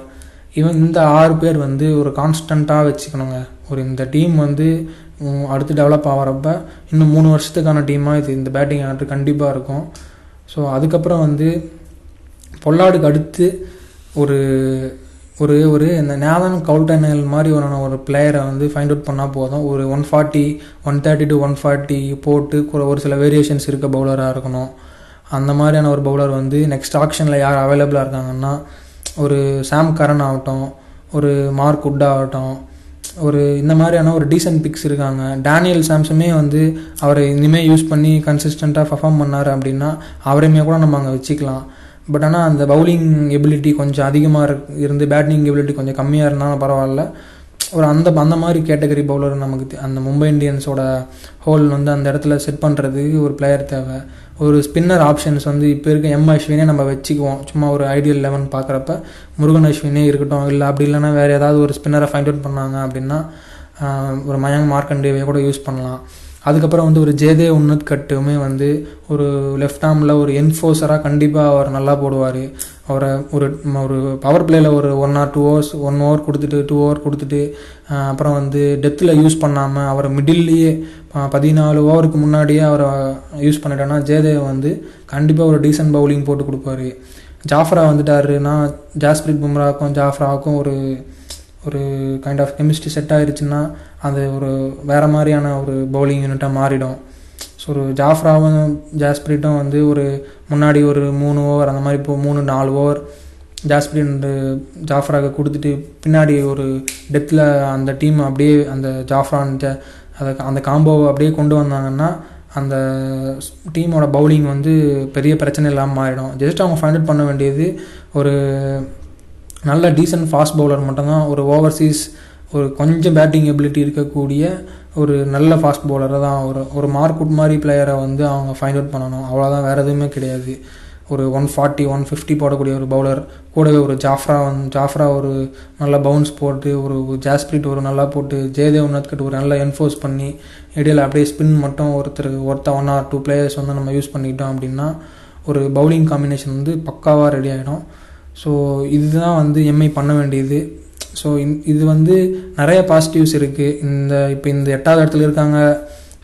இவன் இந்த ஆறு பேர் வந்து ஒரு கான்ஸ்டண்ட்டாக வச்சுக்கணுங்க. ஒரு இந்த டீம் வந்து அடுத்து டெவலப் ஆகிறப்ப இன்னும் மூணு வருஷத்துக்கான டீமாக இது இந்த பேட்டிங் ஆர்டர் கண்டிப்பாக இருக்கும். ஸோ அதுக்கப்புறம் வந்து பொல்லாடுக்கு அடுத்து ஒரு ஒரு ஒரு இந்த நேதன் கவுல்டனல் மாதிரி ஒரு ஒரு பிளேயரை வந்து ஃபைண்ட் அவுட் பண்ணால் போதும். ஒரு one forty one thirty two one forty போட்டு ஒரு- சில வேரியேஷன்ஸ் இருக்க பவுலராக இருக்கணும். அந்த மாதிரியான ஒரு பவுலர் வந்து நெக்ஸ்ட் ஆக்ஷனில் யார் அவைலபிளாக இருக்காங்கன்னா ஒரு சாம் கரன் ஆகட்டும் ஒரு மார்க் உட் ஆகட்டும் ஒரு இந்த மாதிரியான ஒரு டீசென்ட் பிக்ஸ் இருக்காங்க. டேனியல் சாம்சமே வந்து அவரை இனிமேல் யூஸ் பண்ணி கன்சிஸ்டண்ட்டாக பர்ஃபார்ம் பண்ணார் அப்படின்னா அவரையுமே கூட நம்ம அங்கே வச்சுக்கலாம். பட் ஆனால் அந்த பவுலிங் எபிலிட்டி கொஞ்சம் அதிகமாக இரு இருந்து பேட்டிங் எபிலிட்டி கொஞ்சம் கம்மியாக இருந்தாலும் பரவாயில்ல. ஒரு அந்த அந்த மாதிரி கேட்டகரி பவுலர் நமக்கு அந்த மும்பை இந்தியன்ஸோட ஹோல் வந்து அந்த இடத்துல செட் பண்ணுறதுக்கு ஒரு பிளேயர் தேவை. ஒரு ஸ்பின்னர் ஆப்ஷன்ஸ் வந்து இப்போ இருக்க எம் அஸ்வினே நம்ம வச்சுக்குவோம். சும்மா ஒரு ஐடியல் லெவன் பார்க்குறப்ப முருகன் அஸ்வினே இருக்கட்டும் இல்லை அப்படி இல்லைன்னா வேறு ஏதாவது ஒரு ஸ்பின்னரை ஃபைண்ட் அவுட் பண்ணாங்க அப்படின்னா ஒரு மயங்க் மார்க்கண்டேவை கூட யூஸ் பண்ணலாம். அதுக்கப்புறம் வந்து ஒரு ஜேதே உன்னத் கட்டுமே வந்து ஒரு லெஃப்ட் ஆர்மில் ஒரு என்ஃபோர்ஸராக கண்டிப்பாக அவர் நல்லா போடுவார். அவரை ஒரு ஒரு பவர் பிளேயில் ஒரு one or two overs one over கொடுத்துட்டு டூ ஹவர் கொடுத்துட்டு அப்புறம் வந்து டெத்தில் யூஸ் பண்ணாமல் அவரை மிடில்லையே பதினாலு ஓவருக்கு முன்னாடியே அவரை யூஸ் பண்ணிட்டோன்னா ஜெயதேவ் வந்து கண்டிப்பாக ஒரு டீசன்ட் பவுலிங் போட்டு கொடுப்பாரு. ஜாஃப்ரா வந்துட்டாருன்னா ஜாஸ்பிரிட் பும்ராவுக்கும் ஜாஃப்ராவுக்கும் ஒரு ஒரு கைண்ட் ஆஃப் கெமிஸ்ட்ரி செட் ஆயிருச்சுன்னா அது ஒரு வேறு மாதிரியான ஒரு பவுலிங் யூனிட்டாக மாறிடும். ஸோ ஒரு ஜாஃப்ராவும் ஜாஸ்பிரிட்டும் வந்து ஒரு முன்னாடி ஒரு மூணு ஓவர் அந்த மாதிரி இப்போ மூணு நாலு ஓவர் ஜாஸ்பிரிட் ஜாஃப்ராக கொடுத்துட்டு பின்னாடி ஒரு டெத்தில் அந்த டீம் அப்படியே அந்த ஜாஃப்ரான் அதை அந்த காம்போவை அப்படியே கொண்டு வந்தாங்கன்னா அந்த டீமோட பவுலிங் வந்து பெரிய பிரச்சனை இல்லாமல் மாறிடும். ஜஸ்ட் அவங்க ஃபைண்ட் அவுட் பண்ண வேண்டியது ஒரு நல்ல டீசன்ட் ஃபாஸ்ட் பவுலர் மட்டும்தான். ஒரு ஓவர்சீஸ் ஒரு கொஞ்சம் பேட்டிங் எபிலிட்டி இருக்கக்கூடிய ஒரு நல்ல ஃபாஸ்ட் பவுலரை தான் ஒரு ஒரு மார்க்குட் மாதிரி பிளேயரை வந்து அவங்க ஃபைண்ட் அவுட் பண்ணணும். அவ்வளோதான் வேறு எதுவுமே கிடையாது. ஒரு ஒன் ஃபார்ட்டி ஒன் ஃபிஃப்டி போடக்கூடிய ஒரு பவுலர் கூடவே ஒரு ஜாஃப்ரா வந்து ஜாஃப்ரா ஒரு நல்ல பவுன்ஸ் போட்டு ஒரு ஜாஸ்பிரிட் ஒரு நல்லா போட்டு ஜெயதேவ் நத்கட் ஒரு நல்லா என்ஃபோர்ஸ் பண்ணி இடையில அப்படியே ஸ்பின் மட்டும் ஒருத்தர் ஒருத்தர் ஒன் ஆர் டூ பிளேயர்ஸ் வந்து நம்ம யூஸ் பண்ணிக்கிட்டோம் அப்படின்னா ஒரு பவுலிங் காம்பினேஷன் வந்து பக்காவாக ரெடி ஆகிடும் ஸோ இதுதான் வந்து எம்ஐ பண்ண வேண்டியது. ஸோ இது வந்து நிறைய பாசிட்டிவ்ஸ் இருக்குது இந்த இப்போ இந்த எட்டாவது இடத்துல இருக்காங்க.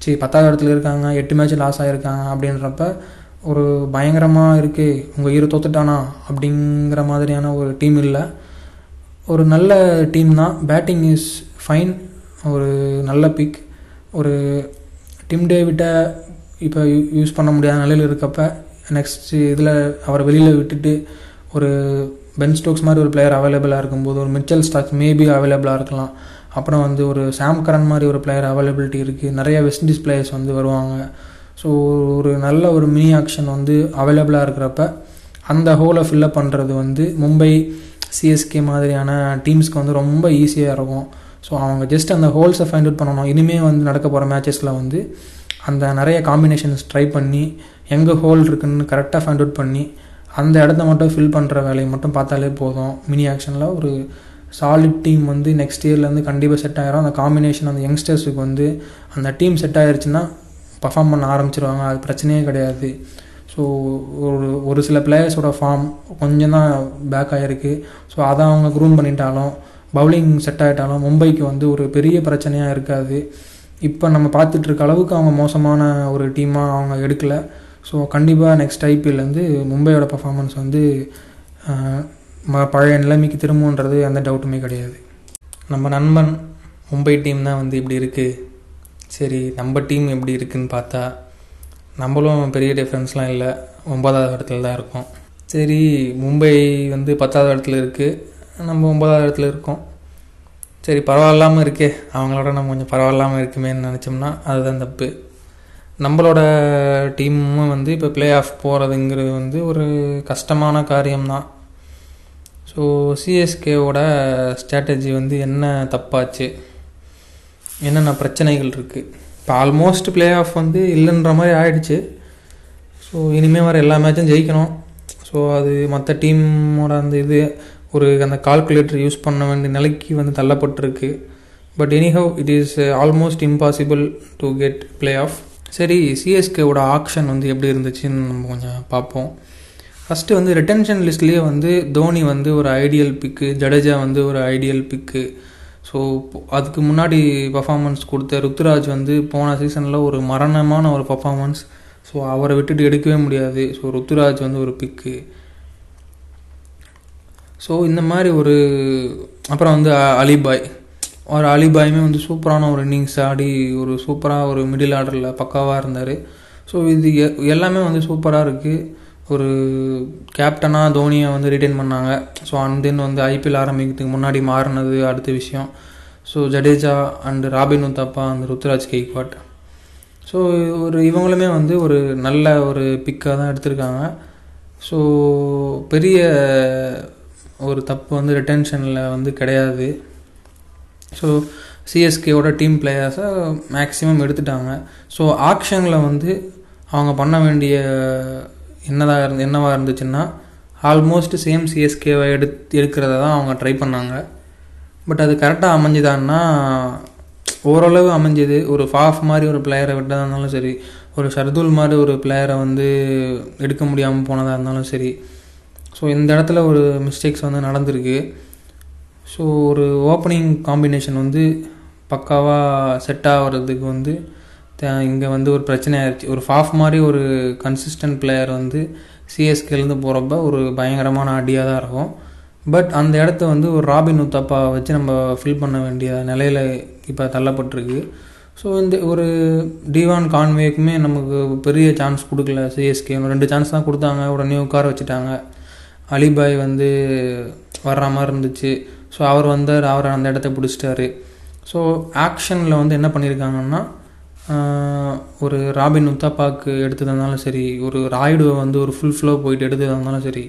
சரி பத்தாவது இடத்துல இருக்காங்க. எட்டு மேட்ச் லாஸ் ஆகிருக்காங்க அப்படின்றப்ப ஒரு பயங்கரமாக இருக்குது உங்கள் இரு தோத்துட்டானா அப்படிங்கிற மாதிரியான ஒரு டீம் இல்லை. ஒரு நல்ல டீம் தான். பேட்டிங் இஸ் ஃபைன் ஒரு நல்ல பிக் ஒரு டிம் டேவிட்டை இப்போ யூஸ் பண்ண முடியாத நிலையில் இருக்கப்ப நெக்ஸ்ட் இதில் அவரை வெளியில் விட்டுட்டு ஒரு பென் ஸ்டோக்ஸ் மாதிரி ஒரு பிளேயர் அவைலபிளாக இருக்கும்போது ஒரு மிச்சல் ஸ்டாக்ஸ் மேபி அவைலபிளாக இருக்கலாம். அப்புறம் வந்து ஒரு சாம் கரன் மாதிரி ஒரு பிளேயர் அவைலபிலிட்டி இருக்குது நிறைய வெஸ்ட் இண்டீஸ் பிளேயர்ஸ் வந்து வருவாங்க. ஸோ ஒரு நல்ல ஒரு மினி ஆக்ஷன் வந்து அவைலபிளாக இருக்கிறப்ப அந்த ஹோலை ஃபில்லப் பண்ணுறது வந்து மும்பை சிஎஸ்கே மாதிரியான டீம்ஸ்க்கு வந்து ரொம்ப ஈஸியாக இருக்கும். ஸோ அவங்க ஜஸ்ட் அந்த ஹோல்ஸை ஃபைண்ட் அவுட் பண்ணணும். இனிமேல் வந்து நடக்க போகிற மேட்சஸில் வந்து அந்த நிறைய காம்பினேஷன்ஸ் ட்ரை பண்ணி எங்கே ஹோல் இருக்குன்னு கரெக்டாக ஃபைண்ட் அவுட் பண்ணி அந்த இடத்த மட்டும் ஃபில் பண்ணுற வேலையை மட்டும் பார்த்தாலே போதும். மினி ஆக்ஷனில் ஒரு சாலிட் டீம் வந்து நெக்ஸ்ட் இயர்லேருந்து கண்டிப்பாக செட் ஆகிரும் அந்த காம்பினேஷன் அந்த யங்ஸ்டர்ஸுக்கு வந்து அந்த டீம் செட் ஆயிருச்சுன்னா பர்ஃபார்ம் பண்ண ஆரம்பிச்சிருவாங்க. அது பிரச்சனையே கிடையாது. ஸோ ஒரு ஒரு சில பிளேயர்ஸோட ஃபார்ம் கொஞ்சம் தான் பேக் ஆகிருக்கு ஸோ அதை அவங்க க்ரூம் பண்ணிட்டாலும் பவுலிங் செட் ஆகிட்டாலும் மும்பைக்கு வந்து ஒரு பெரிய பிரச்சனையாக இருக்காது. இப்போ நம்ம பார்த்துட்ருக்க அளவுக்கு அவங்க மோசமான ஒரு டீமாக அவங்க எடுக்கலை. ஸோ கண்டிப்பாக நெக்ஸ்ட் ஐபிஎல்லேருந்து மும்பையோட பர்ஃபார்மன்ஸ் வந்து ம- பழைய நிலைமைக்கு திரும்புன்றது எந்த டவுட்டுமே கிடையாது. நம்ம நண்பன் மும்பை டீம் தான் வந்து இப்படி இருக்குது சரி நம்ம டீம் எப்படி இருக்குதுன்னு பார்த்தா நம்மளும் பெரிய டிஃப்ரென்ஸ்லாம் இல்லை. ஒன்பதாவது இடத்துல தான் இருக்கோம். சரி மும்பை வந்து பத்தாவது இடத்துல இருக்குது நம்ம ஒன்பதாவது இடத்துல இருக்கோம். சரி பரவாயில்லாமல் இருக்கே. அவங்களோட நம்ம கொஞ்சம் பரவாயில்லாமல் இருக்குமேன்னு நினச்சோம்னா அதுதான் தப்பு. நம்மளோட டீமும் வந்து இப்போ பிளே ஆஃப் போகிறதுங்கிறது வந்து ஒரு கஷ்டமான காரியம்தான். ஸோ சிஎஸ்கேவோட ஸ்ட்ராட்டஜி வந்து என்ன தப்பாச்சு? என்னென்ன பிரச்சனைகள் இருக்குது இப்போ ஆல்மோஸ்ட் பிளே ஆஃப் வந்து இல்லைன்ற மாதிரி ஆயிடுச்சு. ஸோ இனிமேல் வர எல்லா மேட்சும் ஜெயிக்கணும். ஸோ அது மற்ற டீமோட அந்த இது ஒரு அந்த கால்குலேட்டர் யூஸ் பண்ண வேண்டிய நிலைக்கு வந்து தள்ளப்பட்டிருக்கு. But anyhow it is almost impossible to get playoff சரி சிஎஸ்கேவோட ஆக்ஷன் வந்து எப்படி இருந்துச்சுன்னு நம்ம கொஞ்சம் பார்ப்போம். ஃபஸ்ட்டு வந்து ரிட்டன்ஷன் லிஸ்ட்லேயே வந்து தோனி வந்து ஒரு ஐடியல் பிக்கு ஜடேஜா வந்து ஒரு ஐடியல் பிக்கு ஸோ அதுக்கு முன்னாடி பர்ஃபாமன்ஸ் கொடுத்த ருத்ராஜ் வந்து போன சீசனில் ஒரு மரணமான ஒரு பர்ஃபாமன்ஸ் ஸோ அவரை விட்டுட்டு எடுக்கவே முடியாது. ஸோ ருத்துராஜ் வந்து ஒரு பிக்கு ஸோ இந்த மாதிரி ஒரு அப்புறம் வந்து அ- அலிபாய். ஒரு அலிபாயுமே வந்து சூப்பரான ஒரு இன்னிங்ஸ் ஆடி ஒரு சூப்பராக ஒரு மிடில் ஆர்டரில் பக்காவாக இருந்தார். ஸோ இது எ- எல்லாமே வந்து சூப்பராக இருக்குது ஒரு கேப்டனாக தோனியை வந்து ரிட்டைன் பண்ணாங்க. ஸோ அண்ட் தென் வந்து ஐபிஎல் ஆரம்பிக்கிறதுக்கு முன்னாடி மாறினது அடுத்த விஷயம். So Jadeja and robin Uthappa அந்த ருத்ராஜ் கெய்க்வாட் ஸோ ஒரு இவங்களுமே வந்து ஒரு நல்ல ஒரு பிக்காக தான் எடுத்திருக்காங்க. ஸோ பெரிய ஒரு தப்பு வந்து ரிட்டென்ஷனில் வந்து கிடையாது. ஸோ சிஎஸ்கேவோட டீம் பிளேயர்ஸை மேக்ஸிமம் எடுத்துட்டாங்க. ஸோ ஆக்ஷனில் வந்து அவங்க பண்ண வேண்டிய என்னதாக இருந்து என்னவாக இருந்துச்சுன்னா ஆல்மோஸ்ட் சேம் சிஎஸ்கேவை எடுத்து எடுக்கிறத தான் அவங்க ட்ரை பண்ணாங்க. பட் அது கரெக்டாக அமைஞ்சுதான்னா ஓரளவு அமைஞ்சது. ஒரு ஃபாஃப் மாதிரி ஒரு பிளேயரை விட்டதாக இருந்தாலும் சரி ஒரு ஷர்துல் மாதிரி ஒரு பிளேயரை வந்து எடுக்க முடியாமல் போனதாக இருந்தாலும் சரி. ஸோ இந்த இடத்துல ஒரு மிஸ்டேக்ஸ் வந்து நடந்திருக்கு. ஸோ ஒரு ஓப்பனிங் காம்பினேஷன் வந்து பக்காவாக செட் ஆகிறதுக்கு வந்து இங்கே வந்து ஒரு பிரச்சனை ஆயிடுச்சு ஒரு ஃபாஃப் மாதிரி ஒரு கன்சிஸ்டன்ட் பிளேயர் வந்து சிஎஸ்கேலேருந்து போகிறப்ப ஒரு பயங்கரமான அடியாக தான் இருக்கும். பட் அந்த இடத்த வந்து ஒரு ராபின் உத்தப்பா வச்சு நம்ம ஃபில் பண்ண வேண்டிய நிலையில் இப்போ தள்ளப்பட்டிருக்கு. ஸோ இந்த ஒரு டிவான் கான்வேக்குமே நமக்கு பெரிய சான்ஸ் கொடுக்கல சிஎஸ்கே ரெண்டு சான்ஸ் தான் கொடுத்தாங்க. உடனே உட்கார வச்சுட்டாங்க. அலிபாய் வந்து வர்ற மாதிரி இருந்துச்சு. ஸோ அவர் வந்தார் அவர் அந்த இடத்த பிடிச்சிட்டாரு. ஸோ ஆக்ஷனில் வந்து என்ன பண்ணியிருக்காங்கன்னா ஒரு ராபின் உத்தாப்பாக்கு எடுத்ததாக இருந்தாலும் சரி ஒரு ராய்டுவை வந்து ஒரு ஃபுல் ஃப்ளோ போயிட்டு எடுத்ததாக இருந்தாலும் சரி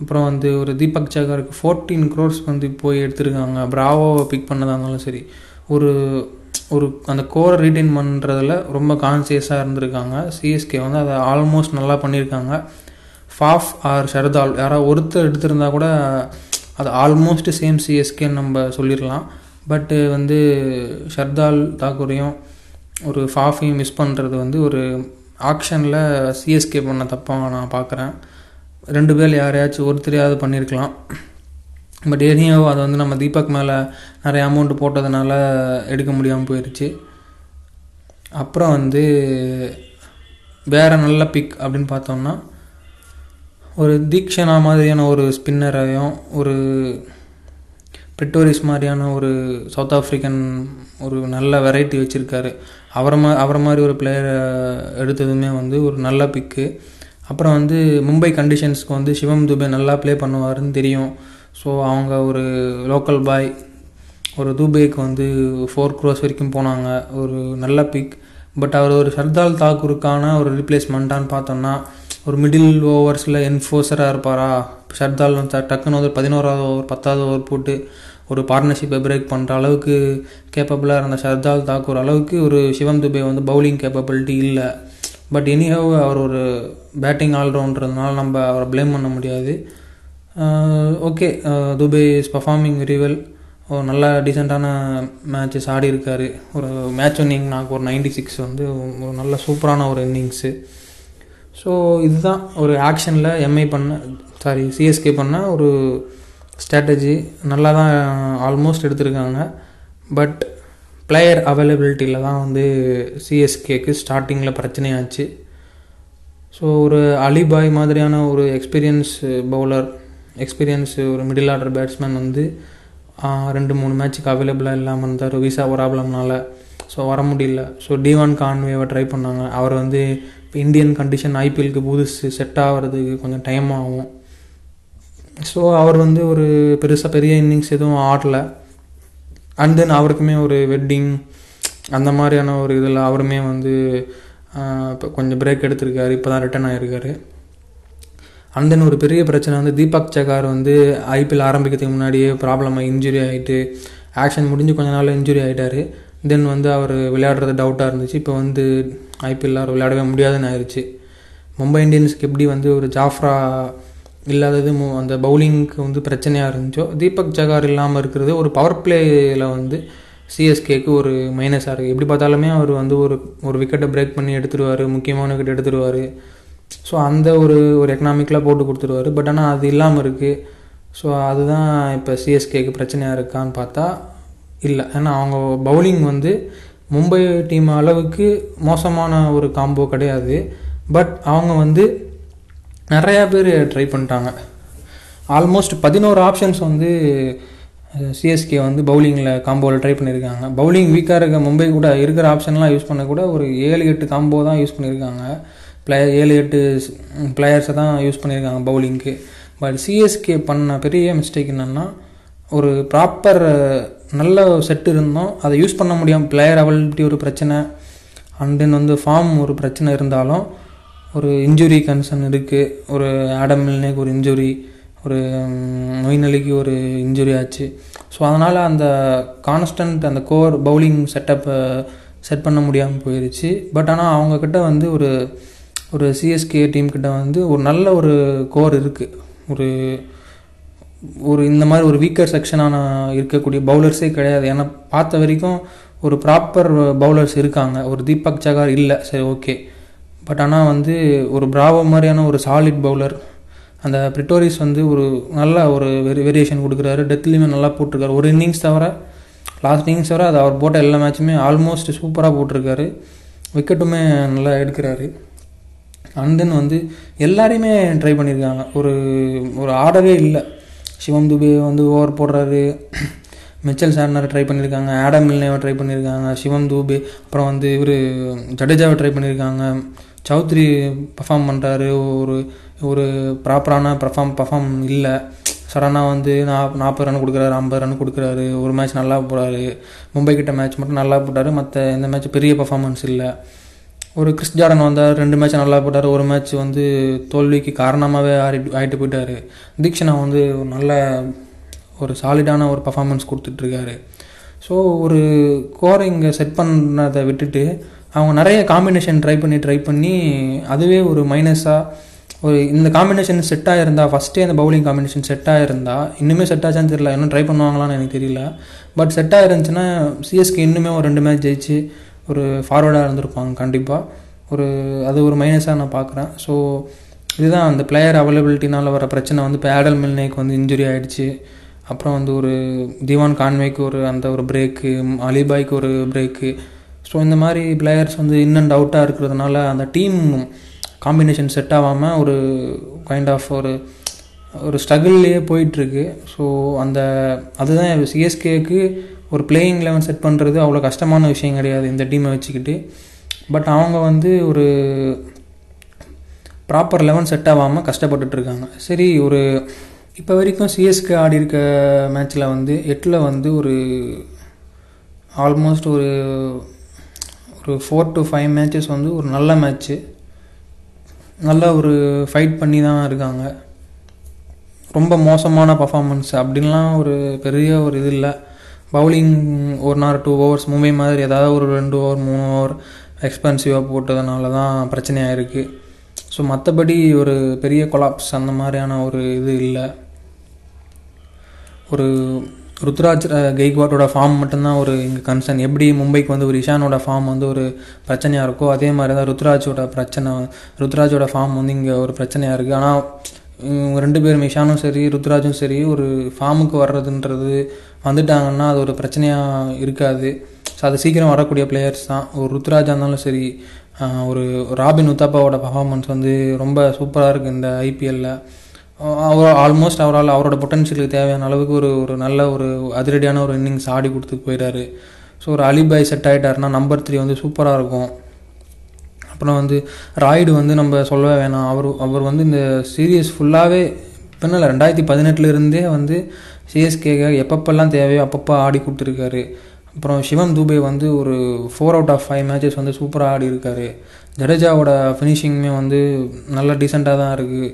அப்புறம் வந்து ஒரு தீபக் சகருக்கு ஃபோர்டீன் க்ரோர்ஸ் வந்து போய் எடுத்திருக்காங்க ப்ராவோவை பிக் பண்ணதாக இருந்தாலும் சரி ஒரு ஒரு அந்த கோரை ரீட்டைன் பண்ணுறதுல ரொம்ப கான்சியஸாக இருந்திருக்காங்க. சிஎஸ்கே வந்து அதை ஆல்மோஸ்ட் நல்லா பண்ணியிருக்காங்க ஃபாஃப் ஆர் ஷர்தால் யாராவது ஒருத்தர் எடுத்திருந்தா கூட அது ஆல்மோஸ்ட் சேம் சிஎஸ்கேன்னு நம்ம சொல்லிடலாம். பட்டு வந்து ஷர்தால் தாக்கூரையும் ஒரு ஃபாஃபையும் மிஸ் பண்ணுறது வந்து ஒரு ஆக்ஷனில் சிஎஸ்கே பண்ண தப்பாக நான் பார்க்குறேன் ரெண்டு பேர் யாரையாச்சும் ஒருத்தரையாவது பண்ணியிருக்கலாம் பட் எனியோ அதை வந்து நம்ம தீபக் மேலே நிறைய அமௌண்ட் போட்டதுனால எடுக்க முடியாமல் போயிடுச்சு அப்புறம் வந்து வேறு நல்ல பிக் அப்படின்னு பார்த்தோம்னா ஒரு தீக்ஷனா மாதிரியான ஒரு ஸ்பின்னரையும் ஒரு பிரிட்டோரிஸ் மாதிரியான ஒரு சவுத் ஆஃப்ரிக்கன் ஒரு நல்ல வெரைட்டி வச்சுருக்காரு. அவரை மா அவரை மாதிரி ஒரு பிளேயரை எடுத்ததுமே வந்து ஒரு நல்ல பிக்கு அப்புறம் வந்து மும்பை கண்டிஷன்ஸ்க்கு வந்து சிவம் துபே நல்லா ப்ளே பண்ணுவாருன்னு தெரியும். ஸோ அவங்க ஒரு லோக்கல் பாய் ஒரு துபேக்கு வந்து ஃபோர் க்ரோஸ் வரைக்கும் போனாங்க. ஒரு நல்ல பிக் பட் அவர் ஒரு சர்தால் தாக்கூருக்கான ஒரு ரீப்ளேஸ்மெண்ட்டான்னு பார்த்தோம்னா ஒரு மிடில் ஓவர்ஸில் என்ஃபோர்ஸராக இருப்பாரா? ஷர்தால் டக்குன்னு ஒரு பதினோராவது ஓவர் பத்தாவது ஓவர் போட்டு ஒரு பார்ட்னர்ஷிப்பை பிரேக் பண்ணுற அளவுக்கு கேப்பபிளாக இருந்த ஷர்தால் தாக்கூர் அளவுக்கு ஒரு சிவம் துபே வந்து பவுலிங் கேப்பபிலிட்டி இல்லை. பட் எனிஹவ் அவர் ஒரு பேட்டிங் ஆல்ரவுண்டர்னால நம்ம அவரை ப்ளேம் பண்ண முடியாது. Okay Dube is performing very well ஒரு நல்ல டீசெண்டான மேட்சஸ் ஆடி இருக்கார். ஒரு மேட்ச் இன்னிங் நாக்கு ஒரு நைன்டி சிக்ஸ் வந்து ஒரு நல்ல சூப்பரான ஒரு இன்னிங்ஸு ஸோ இதுதான் ஒரு ஆக்ஷனில் எம்ஐ பண்ண சாரி சிஎஸ்கே பண்ண ஒரு ஸ்ட்ராட்டஜி நல்லா தான் ஆல்மோஸ்ட் எடுத்திருக்காங்க. பட் பிளேயர் அவைலபிலிட்டியில் தான் வந்து சிஎஸ்கேக்கு ஸ்டார்டிங்கில் பிரச்சனையாச்சு. ஸோ ஒரு அலிபாய் மாதிரியான ஒரு எக்ஸ்பீரியன்ஸ் பவுலர் எக்ஸ்பீரியன்ஸ் ஒரு மிடில் ஆர்டர் பேட்ஸ்மேன் வந்து ரெண்டு மூணு மேட்ச்சுக்கு அவைலபிளாக இல்லாமல் இருந்தார். விசா ப்ராப்ளம்னால ஸோ வர முடியல. ஸோ டிவான் கான்வேவை ட்ரை பண்ணாங்க. அவர் வந்து இப்போ இந்தியன் கண்டிஷன் ஐபிஎலுக்கு புதுசு செட் ஆகிறதுக்கு கொஞ்சம் டைம் ஆகும். ஸோ அவர் வந்து ஒரு பெருசாக பெரிய இன்னிங்ஸ் எதுவும் ஆடலை. அண்ட் தென் அவருக்குமே ஒரு வெட்டிங் அந்த மாதிரியான ஒரு இதில் அவருமே வந்து இப்போ கொஞ்சம் பிரேக் எடுத்திருக்காரு. இப்போ தான் ரிட்டர்ன் ஆகிருக்காரு அண்ட் தென் ஒரு பெரிய பிரச்சனை வந்து தீபக் சகார் வந்து ஐபிஎல் ஆரம்பிக்கிறதுக்கு முன்னாடியே ப்ராப்ளமாக இன்ஜுரி ஆகிட்டு ஆக்ஷன் முடிஞ்சு கொஞ்ச நாள் இன்ஜுரி ஆகிட்டார் தென் வந்து அவர் விளையாடுறது டவுட்டாக இருந்துச்சு. இப்போ வந்து ஐபிஎல் அவர் விளையாடவே முடியாதுன்னு ஆயிடுச்சு மும்பை இந்தியன்ஸ்க்கு எப்படி வந்து ஒரு ஜாஃப்ரா இல்லாதது அந்த பவுலிங்க்கு வந்து பிரச்சனையாக இருந்துச்சோ தீபக் ஜகார் இல்லாமல் இருக்கிறது ஒரு பவர் பிளேயில் வந்து சிஎஸ்கேக்கு ஒரு மைனஸாக இருக்குது எப்படி பார்த்தாலுமே அவர் வந்து ஒரு ஒரு விக்கெட்டை பிரேக் பண்ணி எடுத்துருவார் முக்கியமான விக்கெட் எடுத்துருவார். ஸோ அந்த ஒரு ஒரு எக்கனாமிக்கலாக போட்டு கொடுத்துருவார். பட் ஆனால் அது இல்லாமல் இருக்குது ஸோ அதுதான் இப்போ சிஎஸ்கேக்கு பிரச்சனையாக இருக்கான்னு பார்த்தா இல்லை. ஏன்னா அவங்க பவுலிங் வந்து மும்பை டீம் அளவுக்கு மோசமான ஒரு காம்போ கிடையாது. பட் அவங்க வந்து நிறையா பேர் ட்ரை பண்ணிட்டாங்க. ஆல்மோஸ்ட் பதினோரு ஆப்ஷன்ஸ் வந்து சிஎஸ்கே வந்து பவுலிங்கில் காம்போவில் ட்ரை பண்ணியிருக்காங்க பவுலிங் வீக்காக இருக்க மும்பை கூட இருக்கிற ஆப்ஷன்லாம் யூஸ் பண்ண கூட ஒரு ஏழு எட்டு காம்போ தான் யூஸ் பண்ணியிருக்காங்க பிளேயர் ஏழு எட்டு பிளேயர்ஸை தான் யூஸ் பண்ணியிருக்காங்க பவுலிங்க்கு பட் சிஎஸ்கே பண்ண பெரிய மிஸ்டேக் என்னென்னா ஒரு ப்ராப்பர் நல்ல செட் இருந்தோம். அதை யூஸ் பண்ண முடியாமல் பிளேயர் அவைலபிலிட்டி ஒரு பிரச்சனை. அண்ட் தென் வந்து ஃபார்ம் ஒரு பிரச்சனை இருந்தாலும் ஒரு இன்ஜுரி கன்சர்ன் இருக்குது ஒரு ஆடம் மில்னேக்கு ஒரு இன்ஜுரி ஒரு நொய்நலிக்கு ஒரு இன்ஜுரி ஆச்சு. ஸோ அதனால் அந்த கான்ஸ்டன்ட் அந்த கோர் பவுலிங் செட்டப்பை செட் பண்ண முடியாமல் போயிடுச்சு பட் ஆனால் அவங்கக்கிட்ட வந்து ஒரு ஒரு சிஎஸ்கே டீம் கிட்ட வந்து ஒரு நல்ல ஒரு கோர் இருக்குது ஒரு ஒரு இந்த மாதிரி ஒரு வீக்கர் செக்ஷனான இருக்கக்கூடிய பவுலர்ஸே கிடையாது. ஏன்னா பார்த்த வரைக்கும் ஒரு ப்ராப்பர் பவுலர்ஸ் இருக்காங்க. ஒரு தீபக் சகார் இல்லை. சரி ஓகே பட் ஆனால் வந்து ஒரு பிராவோ மாதிரியான ஒரு சாலிட் பவுலர் அந்த பிரிட்டோரிஸ் வந்து ஒரு நல்ல ஒரு வெரி வேரியேஷன் கொடுக்குறாரு. டெத்லேயுமே நல்லா போட்டிருக்காரு. ஒரு இன்னிங்ஸ் தவிர லாஸ்ட் இன்னிங்ஸ் தவிர அது அவர் போட்ட எல்லா மேட்சுமே ஆல்மோஸ்ட் சூப்பராக போட்டிருக்காரு. விக்கெட்டுமே நல்லா எடுக்கிறாரு. அண்ட் தென் வந்து எல்லாரையுமே ட்ரை பண்ணியிருக்காங்க ஒரு ஒரு ஆர்டரே இல்லை. சிவம் துபே வந்து ஓவர் போடுறாரு. மிச்சல் சார்னர் ட்ரை பண்ணியிருக்காங்க ஆடம் மில்னேவை ட்ரை பண்ணியிருக்காங்க சிவம் தூபே அப்புறம் வந்து இவர் ஜடேஜாவை ட்ரை பண்ணியிருக்காங்க சௌத்ரி பர்ஃபார்ம் பண்ணுறாரு ஒரு ஒரு ப்ராப்பரான பர்ஃபார்ம் பர்ஃபார்ம் இல்லை. சடனாக வந்து நா நாற்பது ரன் கொடுக்குறாரு ஐம்பது ரன் கொடுக்குறாரு. ஒரு மேட்ச் நல்லா போடுறாரு மும்பை கிட்ட மேட்ச் மட்டும் நல்லா போட்டார். மற்ற எந்த மேட்ச் பெரிய பர்ஃபார்மன்ஸ் இல்லை. ஒரு கிறிஸ் ஜார்டன் வந்தார் ரெண்டு மேட்ச் நல்லா போட்டார். ஒரு மேட்ச் வந்து தோல்விக்கு காரணமாகவே ஆடி ஆகிட்டு போயிட்டார். தீக்ஷனா வந்து ஒரு நல்ல ஒரு சாலிடான ஒரு பர்ஃபார்மன்ஸ் கொடுத்துட்ருக்காரு. ஸோ ஒரு கோரை இங்கே செட் பண்ணதை விட்டுட்டு அவங்க நிறைய காம்பினேஷன் ட்ரை பண்ணி ட்ரை பண்ணி அதுவே ஒரு மைனஸாக ஒரு இந்த காம்பினேஷன் செட் ஆகிருந்தா ஃபஸ்ட்டே அந்த பவுலிங் காம்பினேஷன் செட் ஆகிருந்தா இன்னுமே செட் ஆச்சான்னு தெரியல. இன்னும் ட்ரை பண்ணுவாங்களான்னு எனக்கு தெரியல. பட் செட் ஆகிருந்துச்சுன்னா சிஎஸ்கே இன்னுமே ஒரு ரெண்டு மேட்ச் ஜெயிச்சு ஒரு ஃபார்வர்டாக இருந்திருப்பாங்க கண்டிப்பாக ஒரு அது ஒரு மைனஸாக நான் பார்க்குறேன். ஸோ இதுதான் அந்த பிளேயர் அவைலபிலிட்டினால் வர பிரச்சனை. வந்து இப்போ ஆடல் மில்னேக்கு வந்து இன்ஜுரி ஆகிடுச்சு அப்புறம் வந்து ஒரு திவான் கான்வேக்கு ஒரு அந்த ஒரு பிரேக்கு அலிபாய்க்கு ஒரு பிரேக்கு ஸோ இந்த மாதிரி பிளேயர்ஸ் வந்து இன் அண்ட் அவுட்டாக இருக்கிறதுனால அந்த டீம் காம்பினேஷன் செட் ஆகாமல் ஒரு கைண்ட் ஆஃப் ஒரு ஒரு ஸ்ட்ரகிள்லேயே போயிட்டுருக்கு ஸோ அந்த அதுதான் சிஎஸ்கேக்கு ஒரு பிளேயிங் லெவன் செட் பண்ணுறது அவ்வளோ கஷ்டமான விஷயம் கிடையாது இந்த டீமை வச்சுக்கிட்டு. பட் அவங்க வந்து ஒரு ப்ராப்பர் லெவன் செட் ஆகாமல் கஷ்டப்பட்டுட்ருக்காங்க சரி ஒரு இப்போ வரைக்கும் சிஎஸ்கே ஆடி இருக்க மேட்ச்சில் வந்து எட்டில் வந்து ஒரு ஆல்மோஸ்ட் ஒரு ஒரு ஃபோர் டு ஃபைவ் மேட்சஸ் வந்து ஒரு நல்ல மேட்ச்சு நல்ல ஒரு ஃபைட் பண்ணி தான் இருக்காங்க. ரொம்ப மோசமான பர்ஃபாமன்ஸ் அப்படின்லாம் ஒரு பெரிய ஒரு இது இல்லை. பவுலிங் ஒரு ஆர் டூ ஓவர்ஸ் மும்பை மாதிரி ஏதாவது ஒரு ரெண்டு ஓவர் மூணு ஓவர் எக்ஸ்பென்சிவாக போட்டதுனால தான் பிரச்சனையாக இருக்குது ஸோ மற்றபடி ஒரு பெரிய கொலாப்ஸ் அந்த மாதிரியான ஒரு இது இல்லை. ஒரு ருத்ராஜ் கெய்க்வாட்டோட ஃபார்ம் மட்டும்தான் ஒரு இங்கே கன்சர்ன் எப்படி மும்பைக்கு வந்து ஒரு இஷானோட ஃபார்ம் வந்து ஒரு பிரச்சனையாக இருக்கோ அதே மாதிரி தான் ருத்ராஜோட பிரச்சனை ருத்ராஜோட ஃபார்ம் வந்து இங்கே ஒரு பிரச்சனையாக இருக்குது ஆனால் ரெண்டு பேரும் இஷானும் சரி ருத்ராஜும் சரி ஒரு ஃபார்முக்கு வர்றதுன்றது வந்துட்டாங்கன்னா அது ஒரு பிரச்சனையாக இருக்காது. ஸோ அது சீக்கிரம் வரக்கூடிய பிளேயர்ஸ் தான். ஒரு ருத்ராஜாக இருந்தாலும் சரி ஒரு ராபின் உத்தாப்பாவோட பர்ஃபார்மன்ஸ் வந்து ரொம்ப சூப்பராக இருக்குது இந்த ஐபிஎல்லில் அவர் ஆல்மோஸ்ட் அவரால் அவரோட பொட்டன்ஷியலுக்கு தேவையான அளவுக்கு ஒரு ஒரு நல்ல ஒரு அதிரடியான ஒரு இன்னிங்ஸ் ஆடி கொடுத்து போயிடாரு ஸோ ஒரு அலிபாய் செட் ஆகிட்டாருன்னா நம்பர் த்ரீ வந்து சூப்பராக இருக்கும். அப்புறம் வந்து ராய்டு வந்து நம்ம சொல்லவே வேணாம். அவர் அவர் வந்து இந்த சீரியஸ் ஃபுல்லாகவே பின்னல ரெண்டாயிரத்தி பதினெட்டுலேருந்தே வந்து சிஎஸ்கேக்கு எப்பப்பெல்லாம் தேவையோ அப்பப்போ ஆடி கொடுத்துருக்காரு அப்புறம் சிவம் தூபே வந்து ஒரு four out of five matches வந்து சூப்பராக ஆடி இருக்காரு. ஜடேஜாவோட ஃபினிஷிங்குமே வந்து நல்ல டீசெண்டாக தான் இருக்குது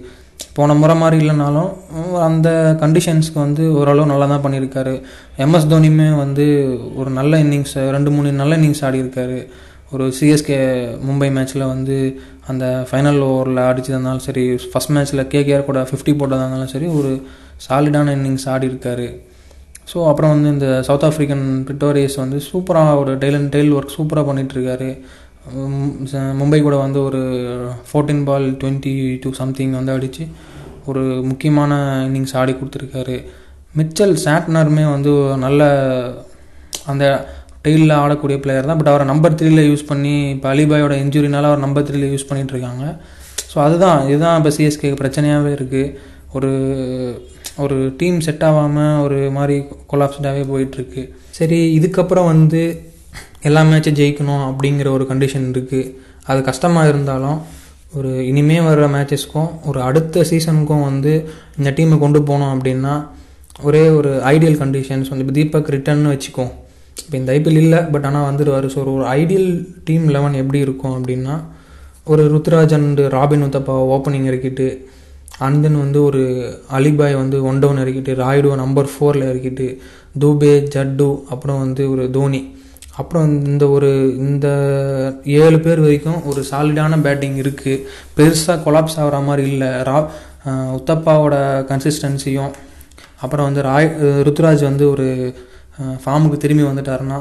போன முறை மாதிரி இல்லைனாலும் அந்த கண்டிஷன்ஸ்க்கு வந்து ஓரளவு நல்லா தான் பண்ணியிருக்காரு. எம்எஸ் தோனியுமே வந்து ஒரு நல்ல இன்னிங்ஸ் ரெண்டு மூணு நல்ல இன்னிங்ஸ் ஆடி இருக்காரு. ஒரு சிஎஸ்கே மும்பை மேட்ச்சில் வந்து அந்த ஃபைனல் ஓவரில் அடிச்சதுனாலும் சரி ஃபஸ்ட் மேட்ச்சில் கேகேஆர் கூட ஃபிஃப்டி போட்டதாக இருந்தாலும் சரி ஒரு சாலிடான இன்னிங்ஸ் ஆடி இருக்காரு. ஸோ அப்புறம் வந்து இந்த சவுத் ஆஃப்ரிக்கன் பிரிட்டோரியஸ் வந்து சூப்பராக ஒரு டெய்ல் அண்ட் டெய்ல் ஒர்க் சூப்பராக பண்ணிகிட்ருக்காரு மும்பை கூட வந்து ஒரு fourteen ball twenty two something வந்து அடித்து ஒரு முக்கியமான இன்னிங்ஸ் ஆடி கொடுத்துருக்காரு. மிச்சல் சாட்னருமே வந்து நல்ல அந்த டெயிலில் ஆடக்கூடிய பிளேயர் தான். பட் அவரை நம்பர் த்ரீல யூஸ் பண்ணி இப்போ அலிபாயோட இன்ஜுரினால அவர் நம்பர் த்ரீல யூஸ் பண்ணிகிட்டு இருக்காங்க. ஸோ அதுதான் இதுதான் இப்போ சிஎஸ்கே பிரச்சனையாகவே இருக்குது ஒரு ஒரு டீம் செட் ஆகாமல் ஒரு மாதிரி கொலாப்ஸ்டாகவே போயிட்டுருக்கு சரி இதுக்கப்புறம் வந்து எல்லா மேட்சும் ஜெயிக்கணும் அப்படிங்கிற ஒரு கண்டிஷன் இருக்குது அது கஷ்டமாக இருந்தாலும் ஒரு இனிமே வர்ற மேட்சஸ்க்கும் ஒரு அடுத்த சீசனுக்கும் வந்து இந்த டீமை கொண்டு போனோம் அப்படின்னா ஒரே ஒரு ஐடியல் கண்டிஷன்ஸ் வந்து இப்போ தீபக் ரிட்டர்ன்னு வச்சுக்கோ. இப்போ இந்த ஐபிஎல் இல்லை பட் ஆனால் வந்துடுவார் ஸோ ஒரு ஐடியல் டீம் லெவன் எப்படி இருக்கும் அப்படின்னா ஒரு ருத்ராஜ் அண்ட் ராபின் உத்தப்பா ஓப்பனிங் இறக்கிட்டு அண்ட் தென் வந்து ஒரு அலிபாய் வந்து ஒன் டவுன் இறக்கிட்டு ராய்டு நம்பர் ஃபோரில் இறக்கிட்டு தூபே ஜட்டு அப்புறம் வந்து ஒரு தோனி. அப்புறம் இந்த ஒரு இந்த ஏழு பேர் வரைக்கும் ஒரு சாலிடான பேட்டிங் இருக்குது பெருசாக கொலாப்ஸ் ஆகிற மாதிரி இல்லை. ரா உத்தப்பாவோட கன்சிஸ்டன்சியும் அப்புறம் வந்து ராய் ருத்ராஜ் வந்து ஒரு ஃபார்முக்கு திரும்பி வந்துட்டாருன்னா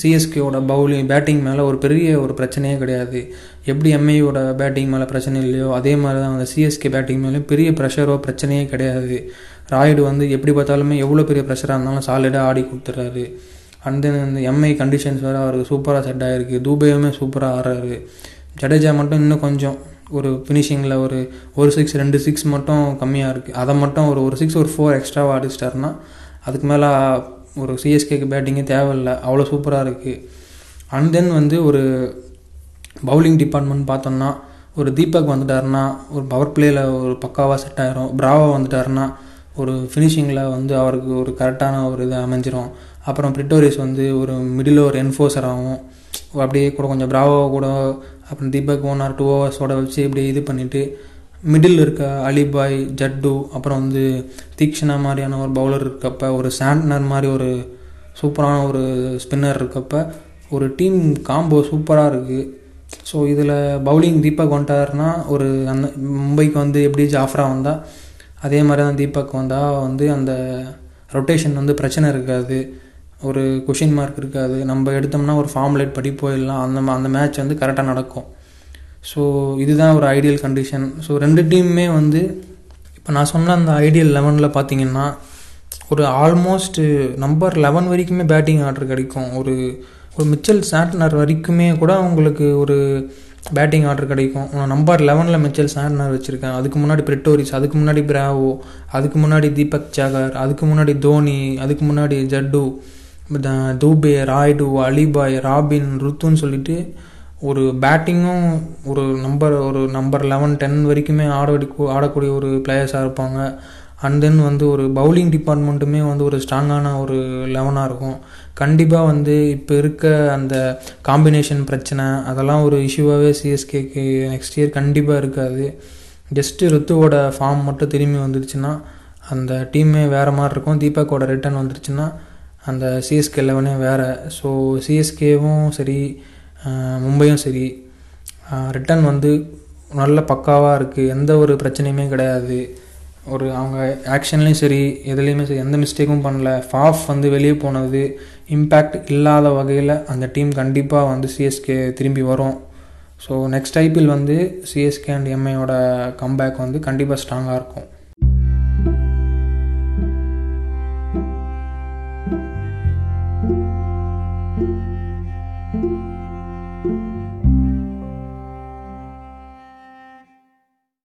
சிஎஸ்கேவோட பவுலிங் பேட்டிங் மேலே ஒரு பெரிய ஒரு பிரச்சனையே கிடையாது. எப்படி எம்ஐயோட பேட்டிங் மேலே பிரச்சனை இல்லையோ அதே மாதிரி தான் அந்த சிஎஸ்கே பேட்டிங் மேலே பெரிய ப்ரெஷரோ பிரச்சனையே கிடையாது. ராய்டு வந்து எப்படி பார்த்தாலுமே எவ்வளோ பெரிய ப்ரெஷராக இருந்தாலும் சாலிடாக ஆடி கொடுத்துட்றாரு. அண்ட் தென் இந்த எம்ஐ கண்டிஷன்ஸ் வேறு அவருக்கு சூப்பராக செட் ஆகிருக்கு தூபையுமே சூப்பராக ஆடுறாரு. ஜடேஜா மட்டும் இன்னும் கொஞ்சம் ஒரு ஃபினிஷிங்கில் ஒரு ஒரு சிக்ஸ் ரெண்டு சிக்ஸ் மட்டும் கம்மியாக இருக்குது அதை மட்டும் ஒரு ஒரு சிக்ஸ் ஒரு ஃபோர் எக்ஸ்ட்ராவாக அடிச்சிட்டாருன்னா அதுக்கு மேலே ஒரு சிஎஸ்கேக்கு பேட்டிங்கே தேவையில்லை. அவ்வளோ சூப்பராக இருக்குது அண்ட் தென் வந்து ஒரு பவுலிங் டிபார்ட்மெண்ட் பார்த்தோம்னா ஒரு தீபக் வந்துட்டாருன்னா ஒரு பவர் பிளேயில் ஒரு பக்காவாக செட் ஆயிரும். பிராவோ வந்துட்டாருன்னா ஒரு ஃபினிஷிங்கில் வந்து அவருக்கு ஒரு கரெக்டான ஒரு இது அமைஞ்சிரும். அப்புறம் பிரிட்டோரியஸ் வந்து ஒரு மிடில் ஒரு என்ஃபோர்ஸர் ஆகும் அப்படியே கூட கொஞ்சம் பிராவோ கூட அப்புறம் தீபக் ஒன் ஆர் டூ ஹவர்ஸோட வச்சு இப்படி இது பண்ணிவிட்டு மிடில் இருக்க அலிபாய் ஜட்டு அப்புறம் வந்து தீக்ஷனா மாதிரியான ஒரு பவுலர் இருக்கப்ப ஒரு சாண்ட்னர் மாதிரி ஒரு சூப்பரான ஒரு ஸ்பின்னர் இருக்கப்ப ஒரு டீம் காம்போ சூப்பராக இருக்குது ஸோ இதில் பவுலிங் தீபக் வந்துட்டாருன்னா ஒரு அந்த மும்பைக்கு வந்து எப்படி ஜாஃப்ரா வந்தால் அதே மாதிரி தான் தீபக் வந்தால் வந்து அந்த ரொட்டேஷன் வந்து பிரச்சனை இருக்காது. ஒரு கொஷின் மார்க் இருக்காது. நம்ம எடுத்தோம்னா ஒரு ஃபார்முலேட் படி போயிடலாம். அந்த அந்த மேட்ச் வந்து கரெக்டாக நடக்கும். ஸோ இதுதான் ஒரு ஐடியல் கண்டிஷன் ஸோ ரெண்டு டீமுமே வந்து இப்போ நான் சொன்ன அந்த ஐடியல் லெவனில் பார்த்தீங்கன்னா ஒரு ஆல்மோஸ்ட் நம்பர் லெவன் வரைக்குமே பேட்டிங் ஆர்டர் கிடைக்கும். ஒரு ஒரு மிச்சல் சாட்னர் வரைக்குமே கூட உங்களுக்கு ஒரு பேட்டிங் ஆர்டர் கிடைக்கும். நம்பர் லெவனில் மிச்சல் சாட்னர் வச்சுருக்கேன். அதுக்கு முன்னாடி பிரிட்டோரிஸ் அதுக்கு முன்னாடி பிராவோ அதுக்கு முன்னாடி தீபக் சாகர் அதுக்கு முன்னாடி தோனி அதுக்கு முன்னாடி ஜட்டு தூபே ராய்டு அலிபாய் ராபின் ருத்துன்னு சொல்லிட்டு ஒரு பேட்டிங்கும் ஒரு நம்பர் ஒரு நம்பர் லெவன் டென் வரைக்குமே ஆட ஆடக்கூடிய ஒரு பிளேயர்ஸாக இருப்பாங்க. அண்ட் தென் வந்து ஒரு பவுலிங் டிபார்ட்மெண்ட்டுமே வந்து ஒரு ஸ்ட்ராங்கான ஒரு லெவனாக இருக்கும். கண்டிப்பாக வந்து இப்போ இருக்க அந்த காம்பினேஷன் பிரச்சனை அதெல்லாம் ஒரு இஷ்யூவாகவே சிஎஸ்கேக்கு நெக்ஸ்ட் இயர் கண்டிப்பாக இருக்காது. ஜஸ்ட்டு ருத்துவோட ஃபார்ம் மட்டும் திரும்பி வந்துடுச்சுன்னா அந்த டீமே வேறு மாதிரி இருக்கும். தீபக்கோட ரிட்டர்ன் வந்துருச்சுன்னா அந்த சிஎஸ்கே லெவனே வேறு. ஸோ சிஎஸ்கேவும் சரி மும்பையும் சரி. ரிட்டன் வந்து நல்ல பக்காவாக இருக்குது எந்த ஒரு பிரச்சனையுமே கிடையாது. ஒரு அவங்க ஆக்ஷன்லேயும் சரி எதுலேயுமே சரி எந்த மிஸ்டேக்கும் பண்ணல. ஃபாஃப் வந்து வெளியே போனது. இம்பேக்ட் இல்லாத வகையில் அந்த டீம் கண்டிப்பாக வந்து சிஎஸ்கே திரும்பி வரும். ஸோ நெக்ஸ்ட் ஐபிஎல் வந்து சிஎஸ்கே அண்ட் எம்ஐயோட கம்பேக் வந்து கண்டிப்பாக ஸ்ட்ராங்காக இருக்கும்.